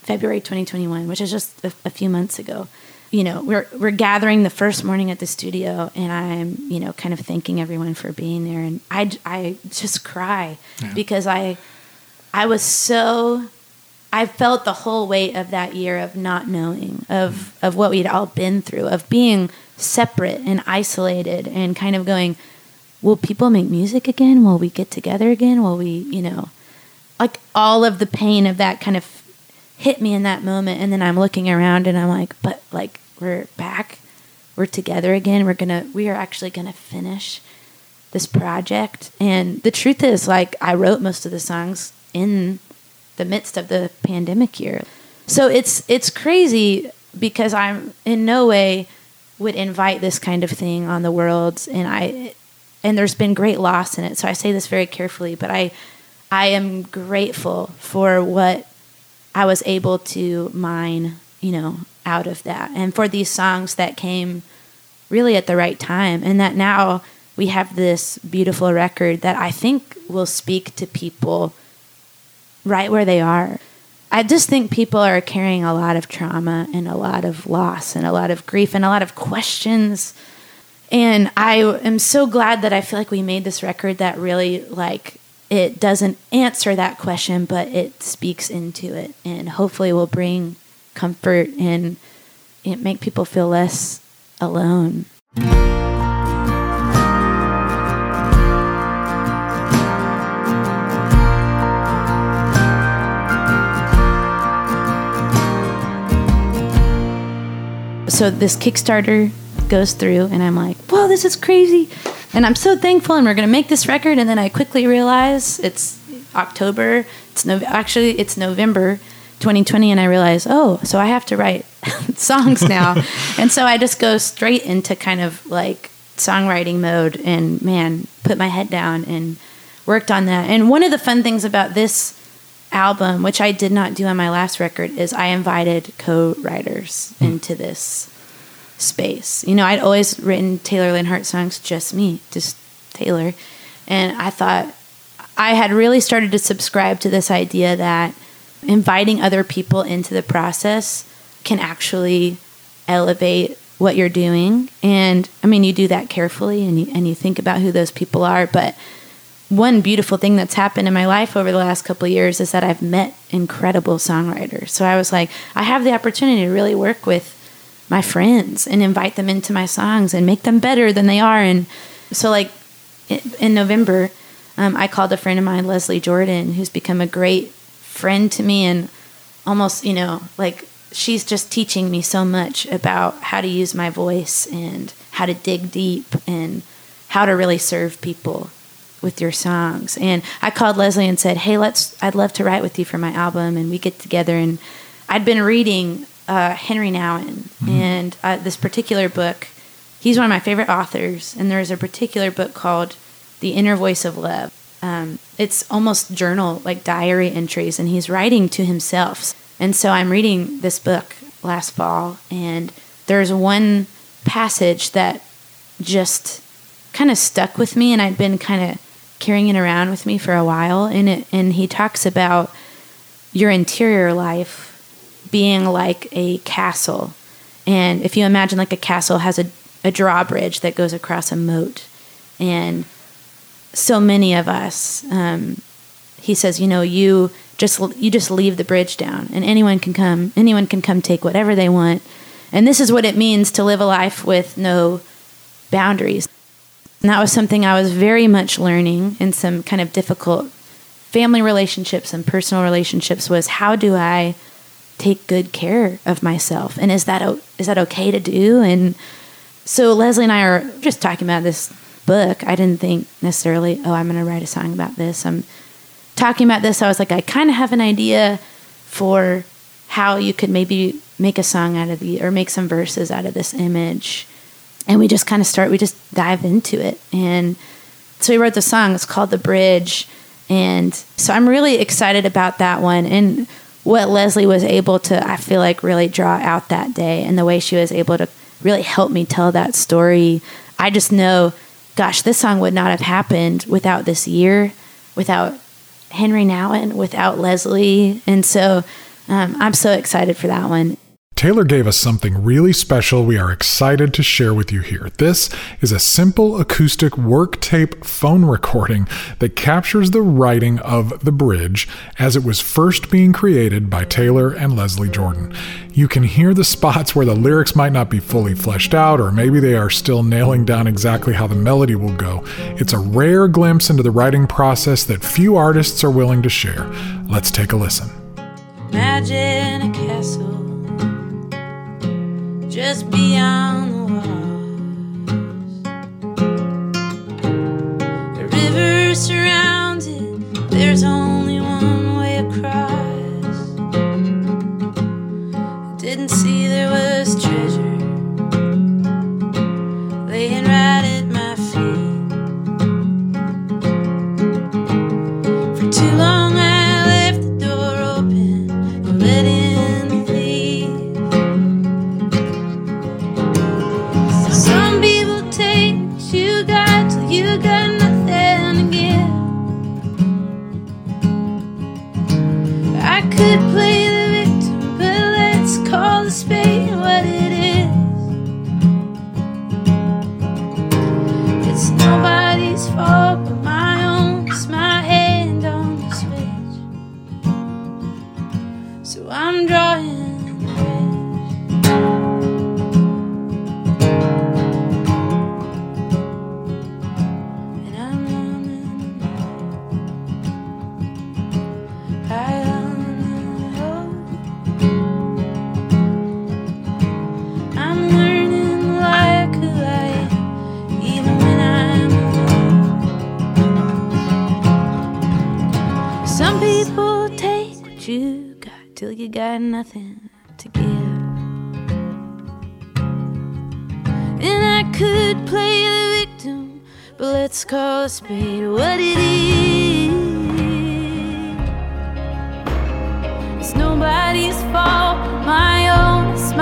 February 2021, which is just a, a few months ago, you know, we're, we're gathering the first morning at the studio and I'm, you know, kind of thanking everyone for being there. And I, I just cry because I, I was so I felt the whole weight of that year of not knowing, of of what we'd all been through, of being separate and isolated and kind of going, will people make music again? Will we get together again? Will we, you know, like all of the pain of that kind of hit me in that moment and then I'm looking around and I'm like, but like we're back. We're together again. We're to we are actually to finish this project. And the truth is like I wrote most of the songs in the midst of the pandemic year. So it's it's crazy because I'm in no way would invite this kind of thing on the world and I and there's been great loss in it. So I say this very carefully, but I I am grateful for what I was able to mine, you know, out of that. And for these songs that came really at the right time and that now we have this beautiful record that I think will speak to people right where they are. I just think people are carrying a lot of trauma and a lot of loss and a lot of grief and a lot of questions. And I am so glad that I feel like we made this record that really like it doesn't answer that question, but it speaks into it and hopefully will bring comfort and it make people feel less alone. So this Kickstarter goes through, and I'm like, "Whoa, this is crazy!" And I'm so thankful, and we're gonna make this record. And then I quickly realize it's October. It's no, actually it's November 2020, and I realize, oh, so I have to write songs now. and so I just go straight into kind of like songwriting mode, and man, put my head down and worked on that. And one of the fun things about this album, which I did not do on my last record, is I invited co-writers hmm. into this space. You know, I'd always written Taylor Leonhardt songs, just me, just Taylor, and I thought I had really started to subscribe to this idea that inviting other people into the process can actually elevate what you're doing. And I mean, you do that carefully and you, and you think about who those people are, but one beautiful thing that's happened in my life over the last couple of years is that I've met incredible songwriters. So I was like, I have the opportunity to really work with my friends and invite them into my songs and make them better than they are. And so, like in November, um, I called a friend of mine, Leslie Jordan, who's become a great friend to me and almost, you know, like she's just teaching me so much about how to use my voice and how to dig deep and how to really serve people with your songs. And I called Leslie and said, "Hey, let's I'd love to write with you for my album." And we get together and I'd been reading uh, Henri Nouwen and uh, this particular book. He's one of my favorite authors, and there's a particular book called "The Inner Voice of Love." Um, it's almost journal, like diary entries, and he's writing to himself. And so I'm reading this book last fall, and there's one passage that just kind of stuck with me, and I'd been kind of carrying it around with me for a while. And it, and he talks about your interior life being like a castle, and if you imagine like a castle has a, a drawbridge that goes across a moat, and so many of us, um, he says, you know, you just you just leave the bridge down, and anyone can come, anyone can come take whatever they want, and this is what it means to live a life with no boundaries. And that was something I was very much learning in some kind of difficult family relationships and personal relationships was how do I take good care of myself and is that is that okay to do and so Leslie and I are just talking about this book. I didn't think necessarily, oh, I'm going to write a song about this. I'm talking about this. I was like, I kind of have an idea for how you could maybe make a song out of the or make some verses out of this image. And we just kind of start, we just dive into it. And so we wrote the song. It's called The Bridge. And so I'm really excited about that one. And what Leslie was able to, I feel like, really draw out that day and the way she was able to really help me tell that story. I just know, gosh, this song would not have happened without this year, without Henri Nouwen, without Leslie. And so um, I'm so excited for that one. Taylor gave us something really special we are excited to share with you here. This is a simple acoustic work tape phone recording that captures the writing of The Bridge as it was first being created by Taylor and Leslie Jordan. You can hear the spots where the lyrics might not be fully fleshed out, or maybe they are still nailing down exactly how the melody will go. It's a rare glimpse into the writing process that few artists are willing to share. Let's take a listen. Imagine a castle just beyond the walls. A river surrounds it, there's only got nothing to give. And I could play the victim, but let's call a spade what it is. It's nobody's fault, my own. It's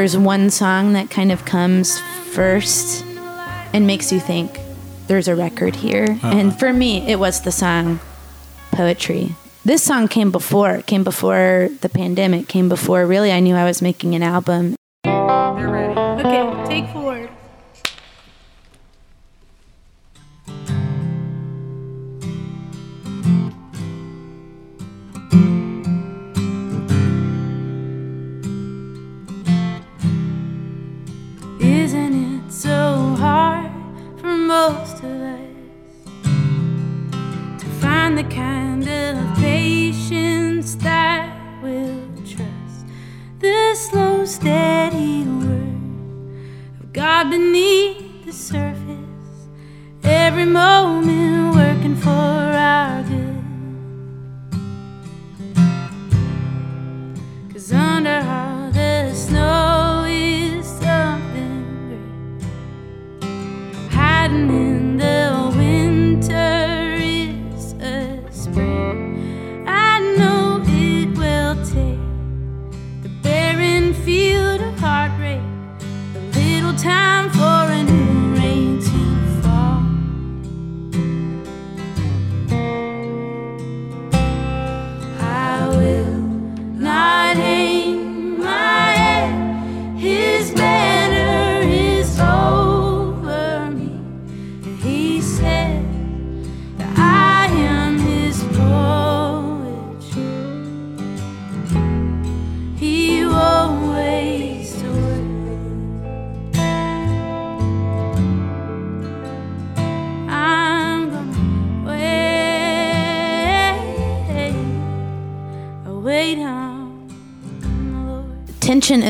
there's one song that kind of comes first and makes you think there's a record here. Uh-huh. And for me, it was the song Poetry. This song came before, it came before the pandemic, came before really I knew I was making an album. Kind of patience that will trust the slow, steady work of God beneath the surface? Every moment working for our good.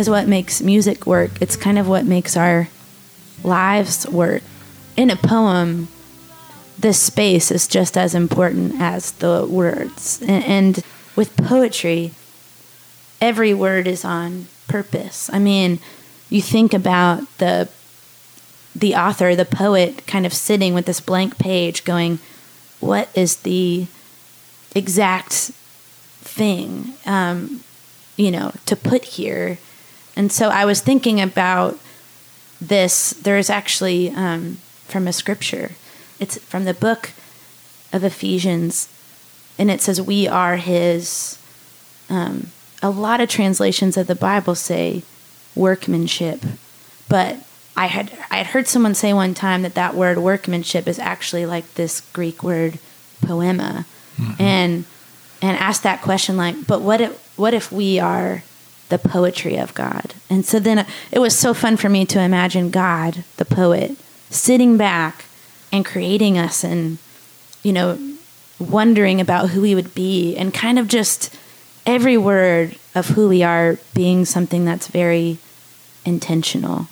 Is what makes music work. It's kind of what makes our lives work. In a poem, the space is just as important as the words. And with poetry, every word is on purpose. I mean, you think about the the author, the poet, kind of sitting with this blank page going, what is the exact thing, um, you know, to put here? And so I was thinking about this. There's actually um, from a scripture, it's from the book of Ephesians, and it says, We are his. Um, a lot of translations of the Bible say workmanship, but I had I had heard someone say one time that that word workmanship is actually like this Greek word poema, and and asked that question like, but what if what if we are the poetry of God? And so then it was so fun for me to imagine God, the poet, sitting back and creating us and you know wondering about who we would be and kind of just every word of who we are being something that's very intentional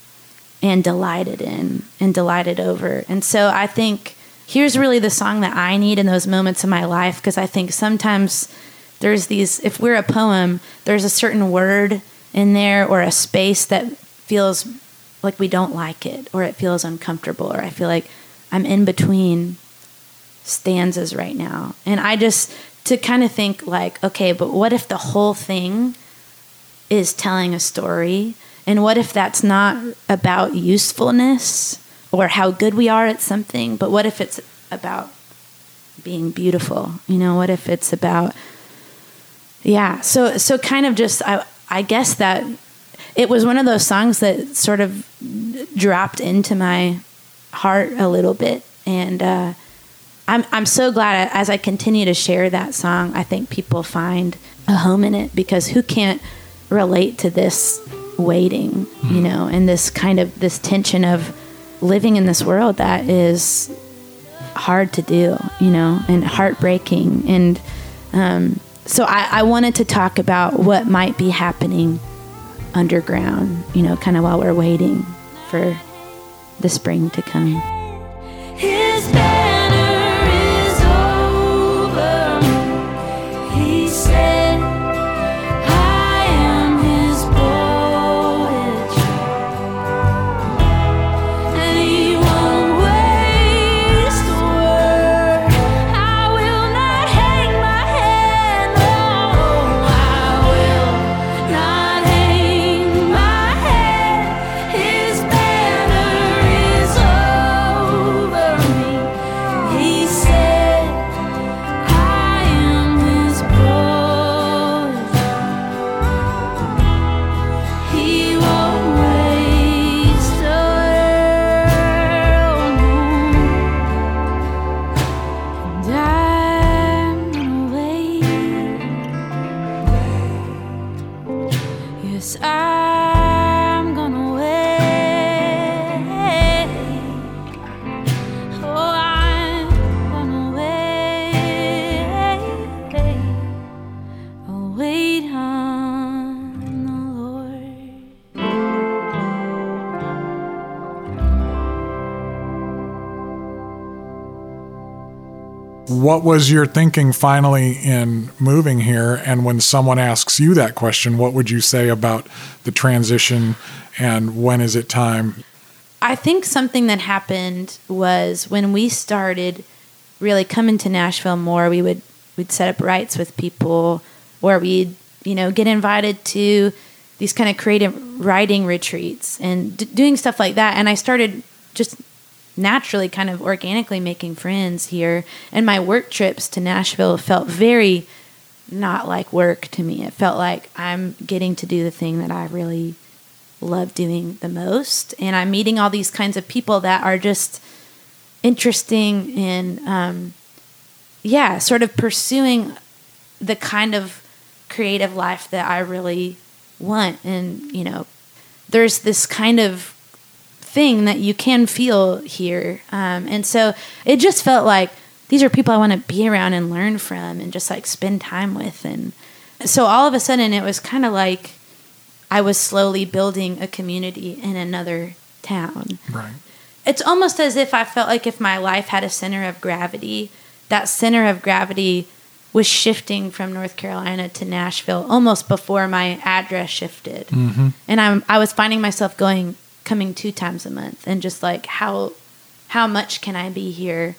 and delighted in and delighted over. And so I think here's really the song that I need in those moments of my life because I think sometimes there's these, if we're a poem, there's a certain word in there or a space that feels like we don't like it or it feels uncomfortable or I feel like I'm in between stanzas right now. And I just, to kind of think like, okay, but what if the whole thing is telling a story? And what if that's not about usefulness or how good we are at something, but what if it's about being beautiful? You know, what if it's about yeah, so so kind of just I I guess that it was one of those songs that sort of dropped into my heart a little bit. And uh I'm I'm so glad as I continue to share that song, I think people find a home in it because who can't relate to this waiting, you know, and this kind of this tension of living in this world that is hard to do, you know, and heartbreaking. And um, so I, I wanted to talk about what might be happening underground, you know, kind of while we're waiting for the spring to come. What was your thinking finally in moving here? And when someone asks you that question, what would you say about the transition and when is it time? I think something that happened was when we started really coming to Nashville more, we would we'd set up writes with people where we'd, you know, get invited to these kind of creative writing retreats and d- doing stuff like that. And I started just naturally kind of organically making friends here. And my work trips to Nashville felt very not like work to me. It felt like I'm getting to do the thing that I really love doing the most. And I'm meeting all these kinds of people that are just interesting and, um, yeah, sort of pursuing the kind of creative life that I really want. And, you know, there's this kind of thing that you can feel here. Um, and so it just felt like these are people I want to be around and learn from and just like spend time with. And so all of a sudden it was kind of like I was slowly building a community in another town. Right. It's almost as if I felt like if my life had a center of gravity, that center of gravity was shifting from North Carolina to Nashville almost before my address shifted. Mhm. And I'm I was finding myself going coming two times a month and just like how how much can I be here?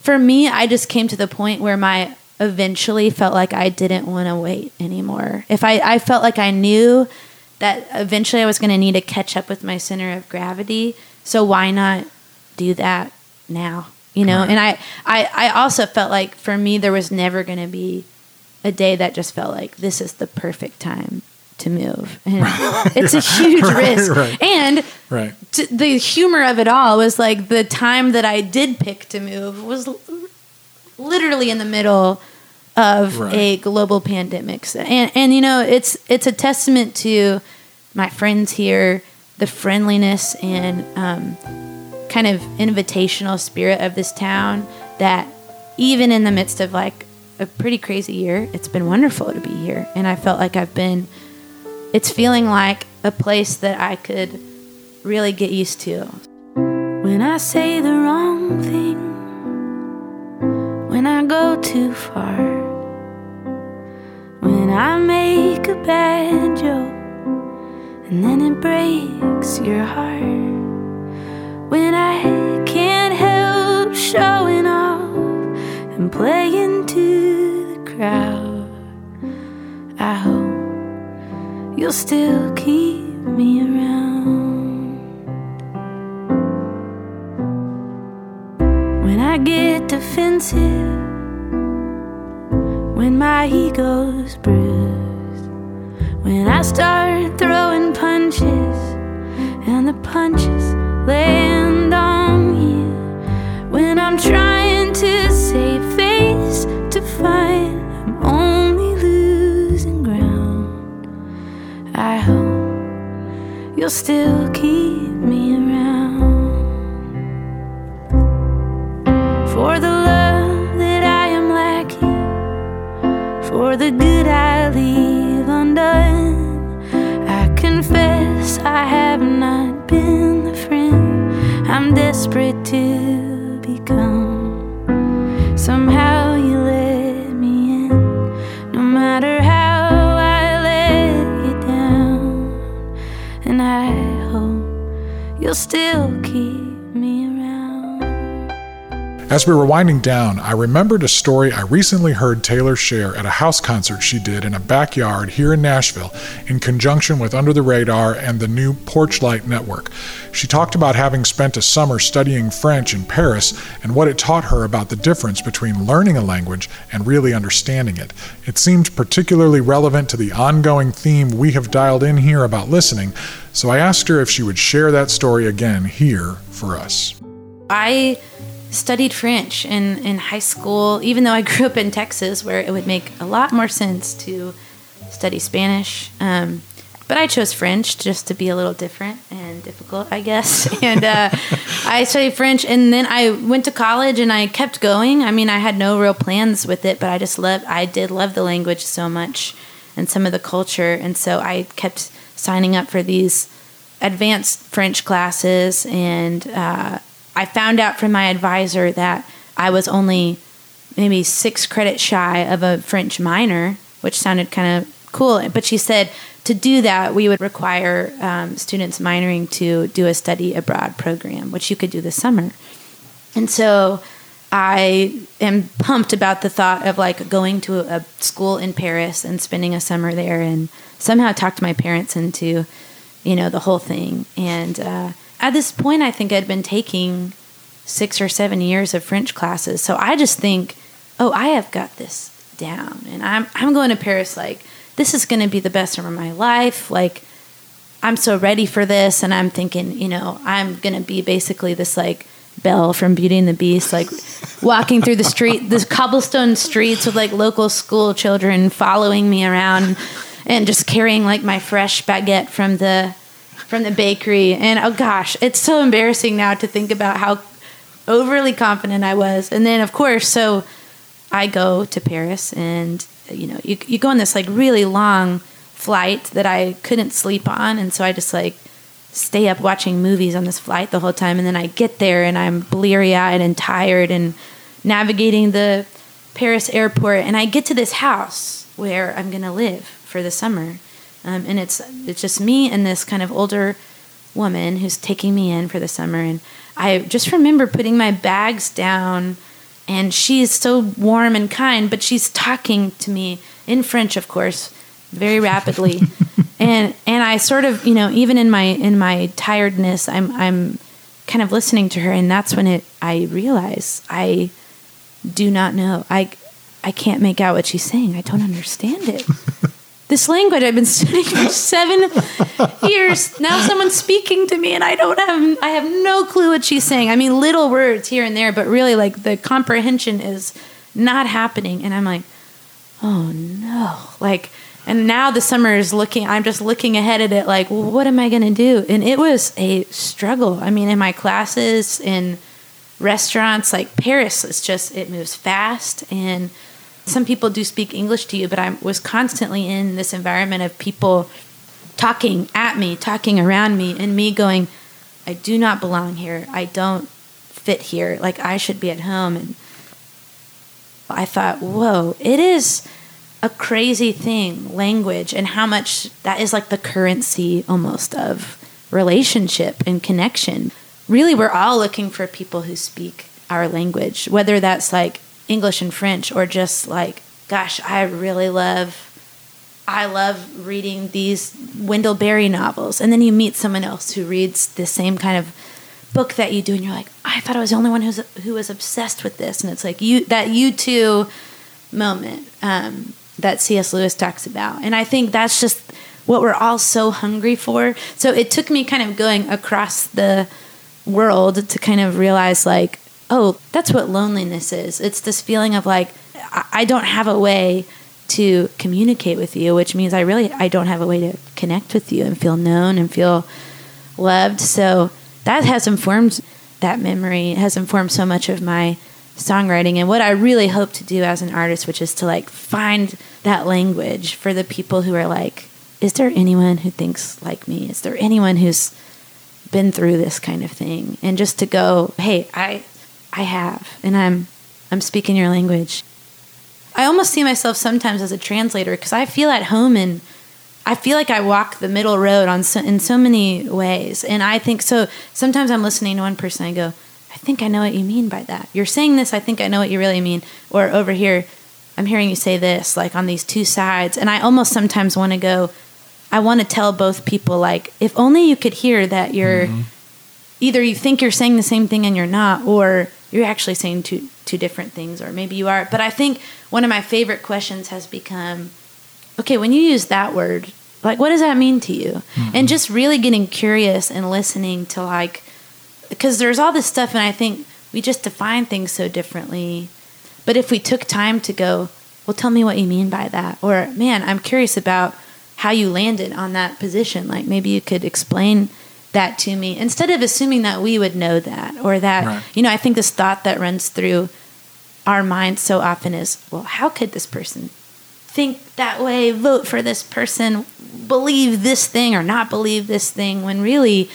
For me, I just came to the point where my eventually felt like I didn't want to wait anymore. If I, I felt like I knew that eventually I was going to need to catch up with my center of gravity. So why not do that now? You know, and I, I, I also felt like for me, there was never going to be a day that just felt like this is the perfect time to move. And it's a huge Right, risk. right. And Right. t- the humor of it all was like the time that I did pick to move was l- literally in the middle of Right. a global pandemic. So- And and you know, it's it's a testament to my friends here, the friendliness and um, kind of invitational spirit of this town that even in the midst of like a pretty crazy year, it's been wonderful to be here. And I felt like I've been it's feeling like a place that I could really get used to. When I say the wrong thing, when I go too far, when I make a bad joke and then it breaks your heart, when I can't help showing off and playing to the crowd, I hope you'll still keep me around. When I get defensive, when my ego's bruised, when I start throwing punches and the punches land on you, when I'm trying you'll still keep me around for the love that I am lacking, for the good I leave undone. I confess I have not been the friend I'm desperate to you'll still keep. As we were winding down, I remembered a story I recently heard Taylor share at a house concert she did in a backyard here in Nashville in conjunction with Under the Radar and the new Porchlight Network. She talked about having spent a summer studying French in Paris and what it taught her about the difference between learning a language and really understanding it. It seemed particularly relevant to the ongoing theme we have dialed in here about listening, so I asked her if she would share that story again here for us. I studied French in, in high school, even though I grew up in Texas, where it would make a lot more sense to study Spanish. Um, but I chose French just to be a little different and difficult, I guess. And uh, I studied French, and then I went to college, and I kept going. I mean, I had no real plans with it, but I just loved. I did love the language so much, and some of the culture, and so I kept signing up for these advanced French classes, and uh, I found out from my advisor that I was only maybe six credits shy of a French minor, which sounded kind of cool. But she said to do that, we would require um, students minoring to do a study abroad program, which you could do this summer. And so I am pumped about the thought of like going to a school in Paris and spending a summer there and somehow talked my parents into, you know, the whole thing. And uh, at this point, I think I'd been taking six or seven years of French classes. So I just think, oh, I have got this down. And I'm, I'm going to Paris like, this is going to be the best summer of my life. Like, I'm so ready for this. And I'm thinking, you know, I'm going to be basically this like Belle from Beauty and the Beast, like walking through the street, the cobblestone streets with like local school children following me around and just carrying like my fresh baguette from the from the bakery. And oh gosh, it's so embarrassing now to think about how overly confident I was. And then of course, so I go to Paris and you know, you you go on this like really long flight that I couldn't sleep on and so I just like stay up watching movies on this flight the whole time and then I get there and I'm bleary-eyed and tired and navigating the Paris airport and I get to this house where I'm going to live for the summer. Um, and it's it's just me and this kind of older woman who's taking me in for the summer. And I just remember putting my bags down and she is so warm and kind but she's talking to me in French of course very rapidly. And and I sort of you know even in my in my tiredness I'm I'm kind of listening to her and that's when it I realize I do not know. I I can't make out what she's saying. I don't understand it this language I've been studying for seven years. Now someone's speaking to me and I don't have I have no clue what she's saying. I mean little words here and there but really like the comprehension is not happening. And I'm like oh no. Like and now the summer is looking i'm just looking ahead at it like well, what am i going to do? And it was a struggle. I mean in my classes in restaurants like paris it's just it moves fast and some people do speak english to you but i was constantly in this environment of people talking at me talking around me and me going i do not belong here. I don't fit here. Like i should be at home. And i thought whoa it is a crazy thing, language, and how much that is like the currency almost of relationship and connection. Really, we're all looking for people who speak our language, whether that's like English and French or just like, gosh, I really love. I love reading these Wendell Berry novels. And then you meet someone else who reads the same kind of book that you do, and you're like, I thought I was the only one who's who was obsessed with this. And it's like you that you too moment. Um, that C.S. Lewis talks about. And I think that's just what we're all so hungry for. So it took me kind of going across the world to kind of realize, like, oh, that's what loneliness is. It's this feeling of like, I don't have a way to communicate with you, which means I really I don't have a way to connect with you and feel known and feel loved. So that has informed that memory. It has informed so much of my songwriting and what I really hope to do as an artist, which is to like find that language for the people who are like, is there anyone who thinks like me? Is there anyone who's been through this kind of thing? And just to go, hey, I I have and I'm I'm speaking your language. I almost see myself sometimes as a translator because I feel at home and I feel like I walk the middle road on so, in so many ways. And I think so sometimes I'm listening to one person I go, I think I know what you mean by that. You're saying this, I think I know what you really mean. Or over here, I'm hearing you say this, like on these two sides. And I almost sometimes want to go, I want to tell both people, like, if only you could hear that you're mm-hmm. either you think you're saying the same thing and you're not, or you're actually saying two, two different things, or maybe you are. But I think one of my favorite questions has become okay, when you use that word, like, what does that mean to you? Mm-hmm. And just really getting curious and listening to, like, because there's all this stuff and i think we just define things so differently but if we took time to go well tell me what you mean by that or man i'm curious about how you landed on that position like maybe you could explain that to me instead of assuming that we would know that or that Right. you know i think this thought that runs through our minds so often is well how could this person think that way vote for this person believe this thing or not believe this thing when really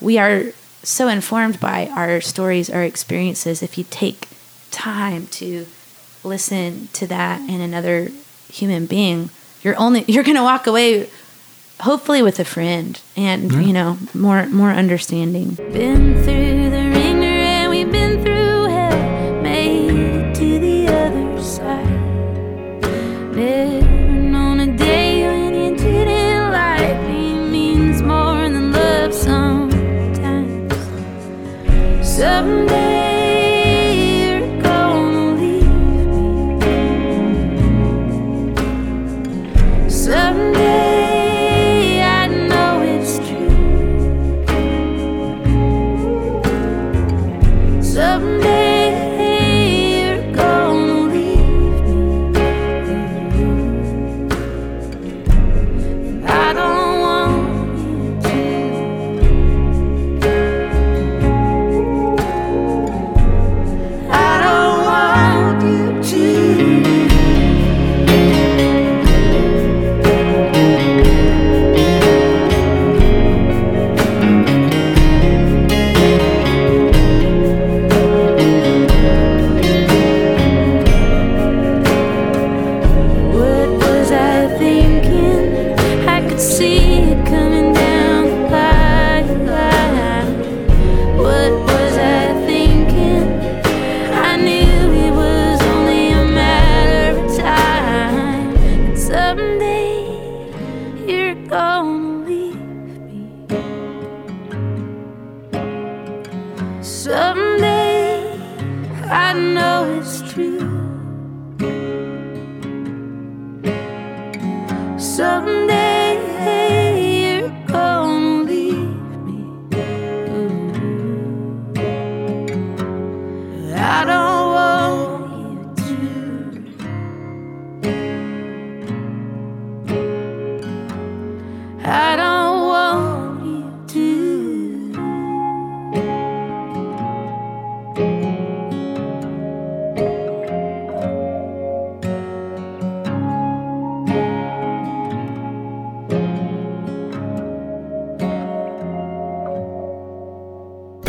we are so informed by our stories our experiences if you take time to listen to that in another human being, you're only you're gonna walk away hopefully with a friend and you know more more understanding. Been through the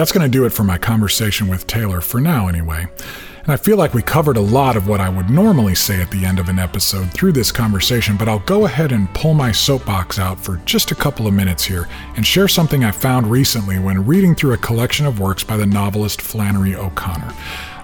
That's going to do it for my conversation with Taylor, for now anyway. And I feel like we covered a lot of what I would normally say at the end of an episode through this conversation, but I'll go ahead and pull my soapbox out for just a couple of minutes here and share something I found recently when reading through a collection of works by the novelist Flannery O'Connor.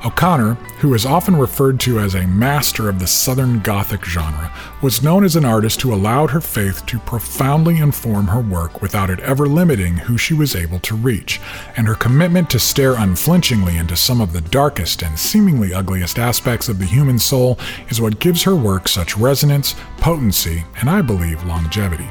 O'Connor, who is often referred to as a master of the Southern Gothic genre, was known as an artist who allowed her faith to profoundly inform her work without it ever limiting who she was able to reach, and her commitment to stare unflinchingly into some of the darkest and seemingly ugliest aspects of the human soul is what gives her work such resonance, potency, and I believe longevity.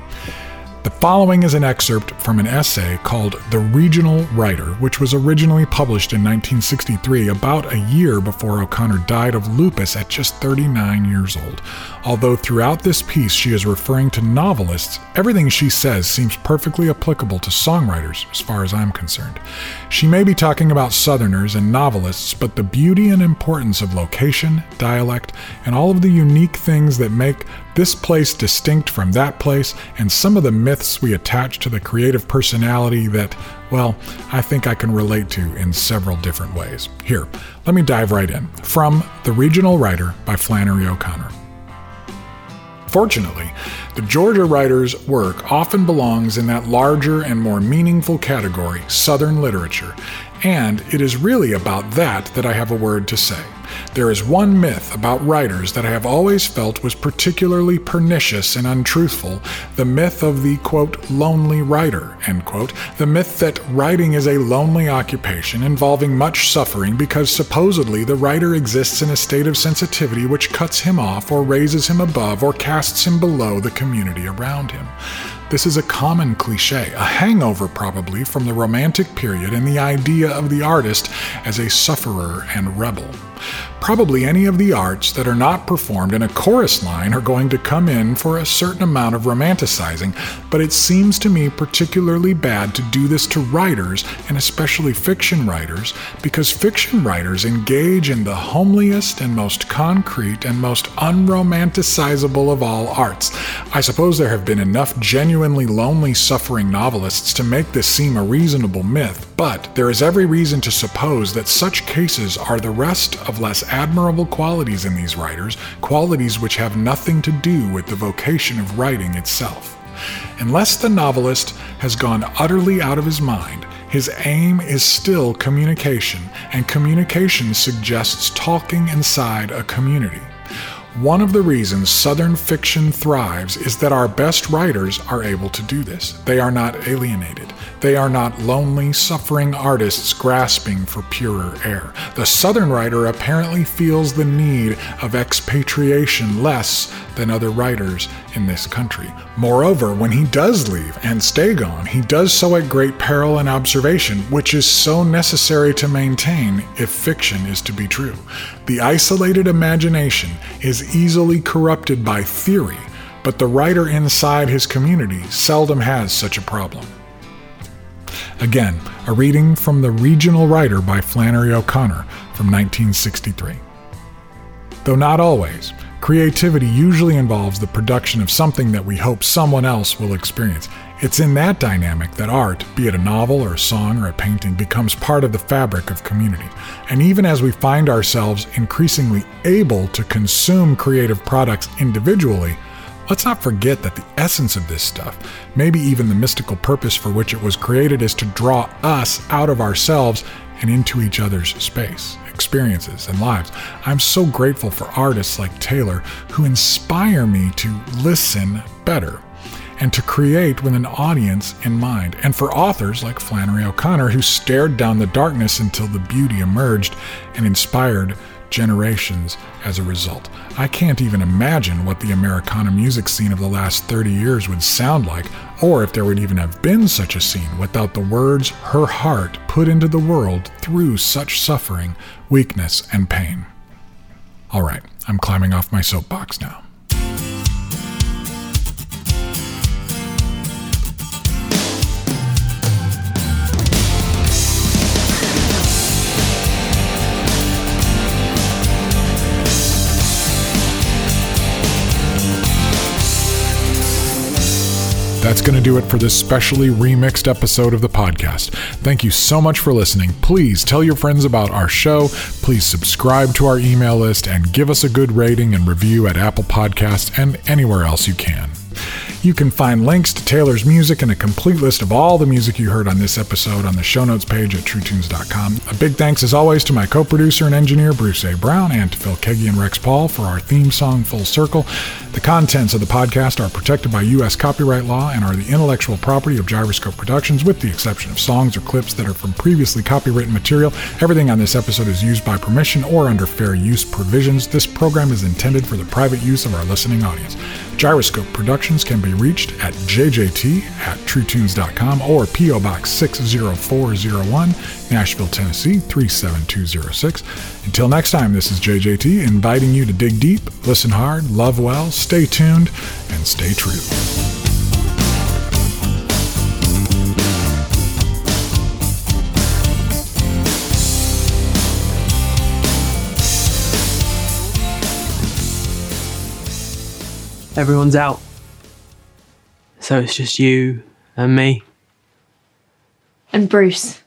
The following is an excerpt from an essay called The Regional Writer, which was originally published in 1963, about a year before O'Connor died of lupus at just 39 years old. Although throughout this piece she is referring to novelists, everything she says seems perfectly applicable to songwriters, as far as I'm concerned. She may be talking about Southerners and novelists, but the beauty and importance of location, dialect, and all of the unique things that make this place distinct from that place, and some of the myths we attach to the creative personality that, well, I think I can relate to in several different ways. Here, let me dive right in. From The Regional Writer by Flannery O'Connor. Fortunately, the Georgia writer's work often belongs in that larger and more meaningful category, Southern literature, and it is really about that that I have a word to say. There is one myth about writers that I have always felt was particularly pernicious and untruthful the myth of the quote, lonely writer, end quote, the myth that writing is a lonely occupation involving much suffering because supposedly the writer exists in a state of sensitivity which cuts him off or raises him above or casts him below the community around him. This is a common cliche, a hangover probably from the Romantic period and the idea of the artist as a sufferer and rebel. Probably any of the arts that are not performed in a chorus line are going to come in for a certain amount of romanticizing, but it seems to me particularly bad to do this to writers, and especially fiction writers, because fiction writers engage in the homeliest and most concrete and most unromanticizable of all arts. I suppose there have been enough genuinely lonely, suffering novelists to make this seem a reasonable myth, But there is every reason to suppose that such cases are the rest of less admirable qualities in these writers, qualities which have nothing to do with the vocation of writing itself. Unless the novelist has gone utterly out of his mind, his aim is still communication, and communication suggests talking inside a community. One of the reasons Southern fiction thrives is that our best writers are able to do this. They are not alienated. They are not lonely, suffering artists grasping for purer air. The Southern writer apparently feels the need of expatriation less than other writers in this country. Moreover, when he does leave and stay gone, he does so at great peril and observation, which is so necessary to maintain if fiction is to be true. The isolated imagination is easily corrupted by theory, but the writer inside his community seldom has such a problem. Again, a reading from The Regional Writer by Flannery O'Connor from 1963. Though not always, creativity usually involves the production of something that we hope someone else will experience. It's in that dynamic that art, be it a novel or a song or a painting, becomes part of the fabric of community. And even as we find ourselves increasingly able to consume creative products individually, Let's not forget that the essence of this stuff, maybe even the mystical purpose for which it was created, is to draw us out of ourselves and into each other's space, experiences, and lives. I'm so grateful for artists like Taylor who inspire me to listen better and to create with an audience in mind, and for authors like Flannery O'Connor who stared down the darkness until the beauty emerged and inspired generations as a result. I can't even imagine what the Americana music scene of the last 30 years would sound like, or if there would even have been such a scene without the words her heart put into the world through such suffering, weakness, and pain. All right, I'm climbing off my soapbox now. That's going to do it for this specially remixed episode of the podcast. Thank you so much for listening. Please tell your friends about our show. Please subscribe to our email list and give us a good rating and review at Apple Podcasts and anywhere else you can. You can find links to Taylor's music and a complete list of all the music you heard on this episode on the show notes page at truetunes.com. A big thanks, as always, to my co producer and engineer, Bruce A. Brown, and to Phil Keaggy and Rex Paul for our theme song, Full Circle. The contents of the podcast are protected by U.S. copyright law and are the intellectual property of Gyroscope Productions, with the exception of songs or clips that are from previously copywritten material. Everything on this episode is used by permission or under fair use provisions. This program is intended for the private use of our listening audience. Gyroscope Productions can be reached at jjt at truetunes.com or P.O. Box 60401, Nashville, Tennessee 37206. Until next time, this is JJT inviting you to dig deep, listen hard, love well, stay tuned, and stay true. Everyone's out. So it's just you and me. And Bruce.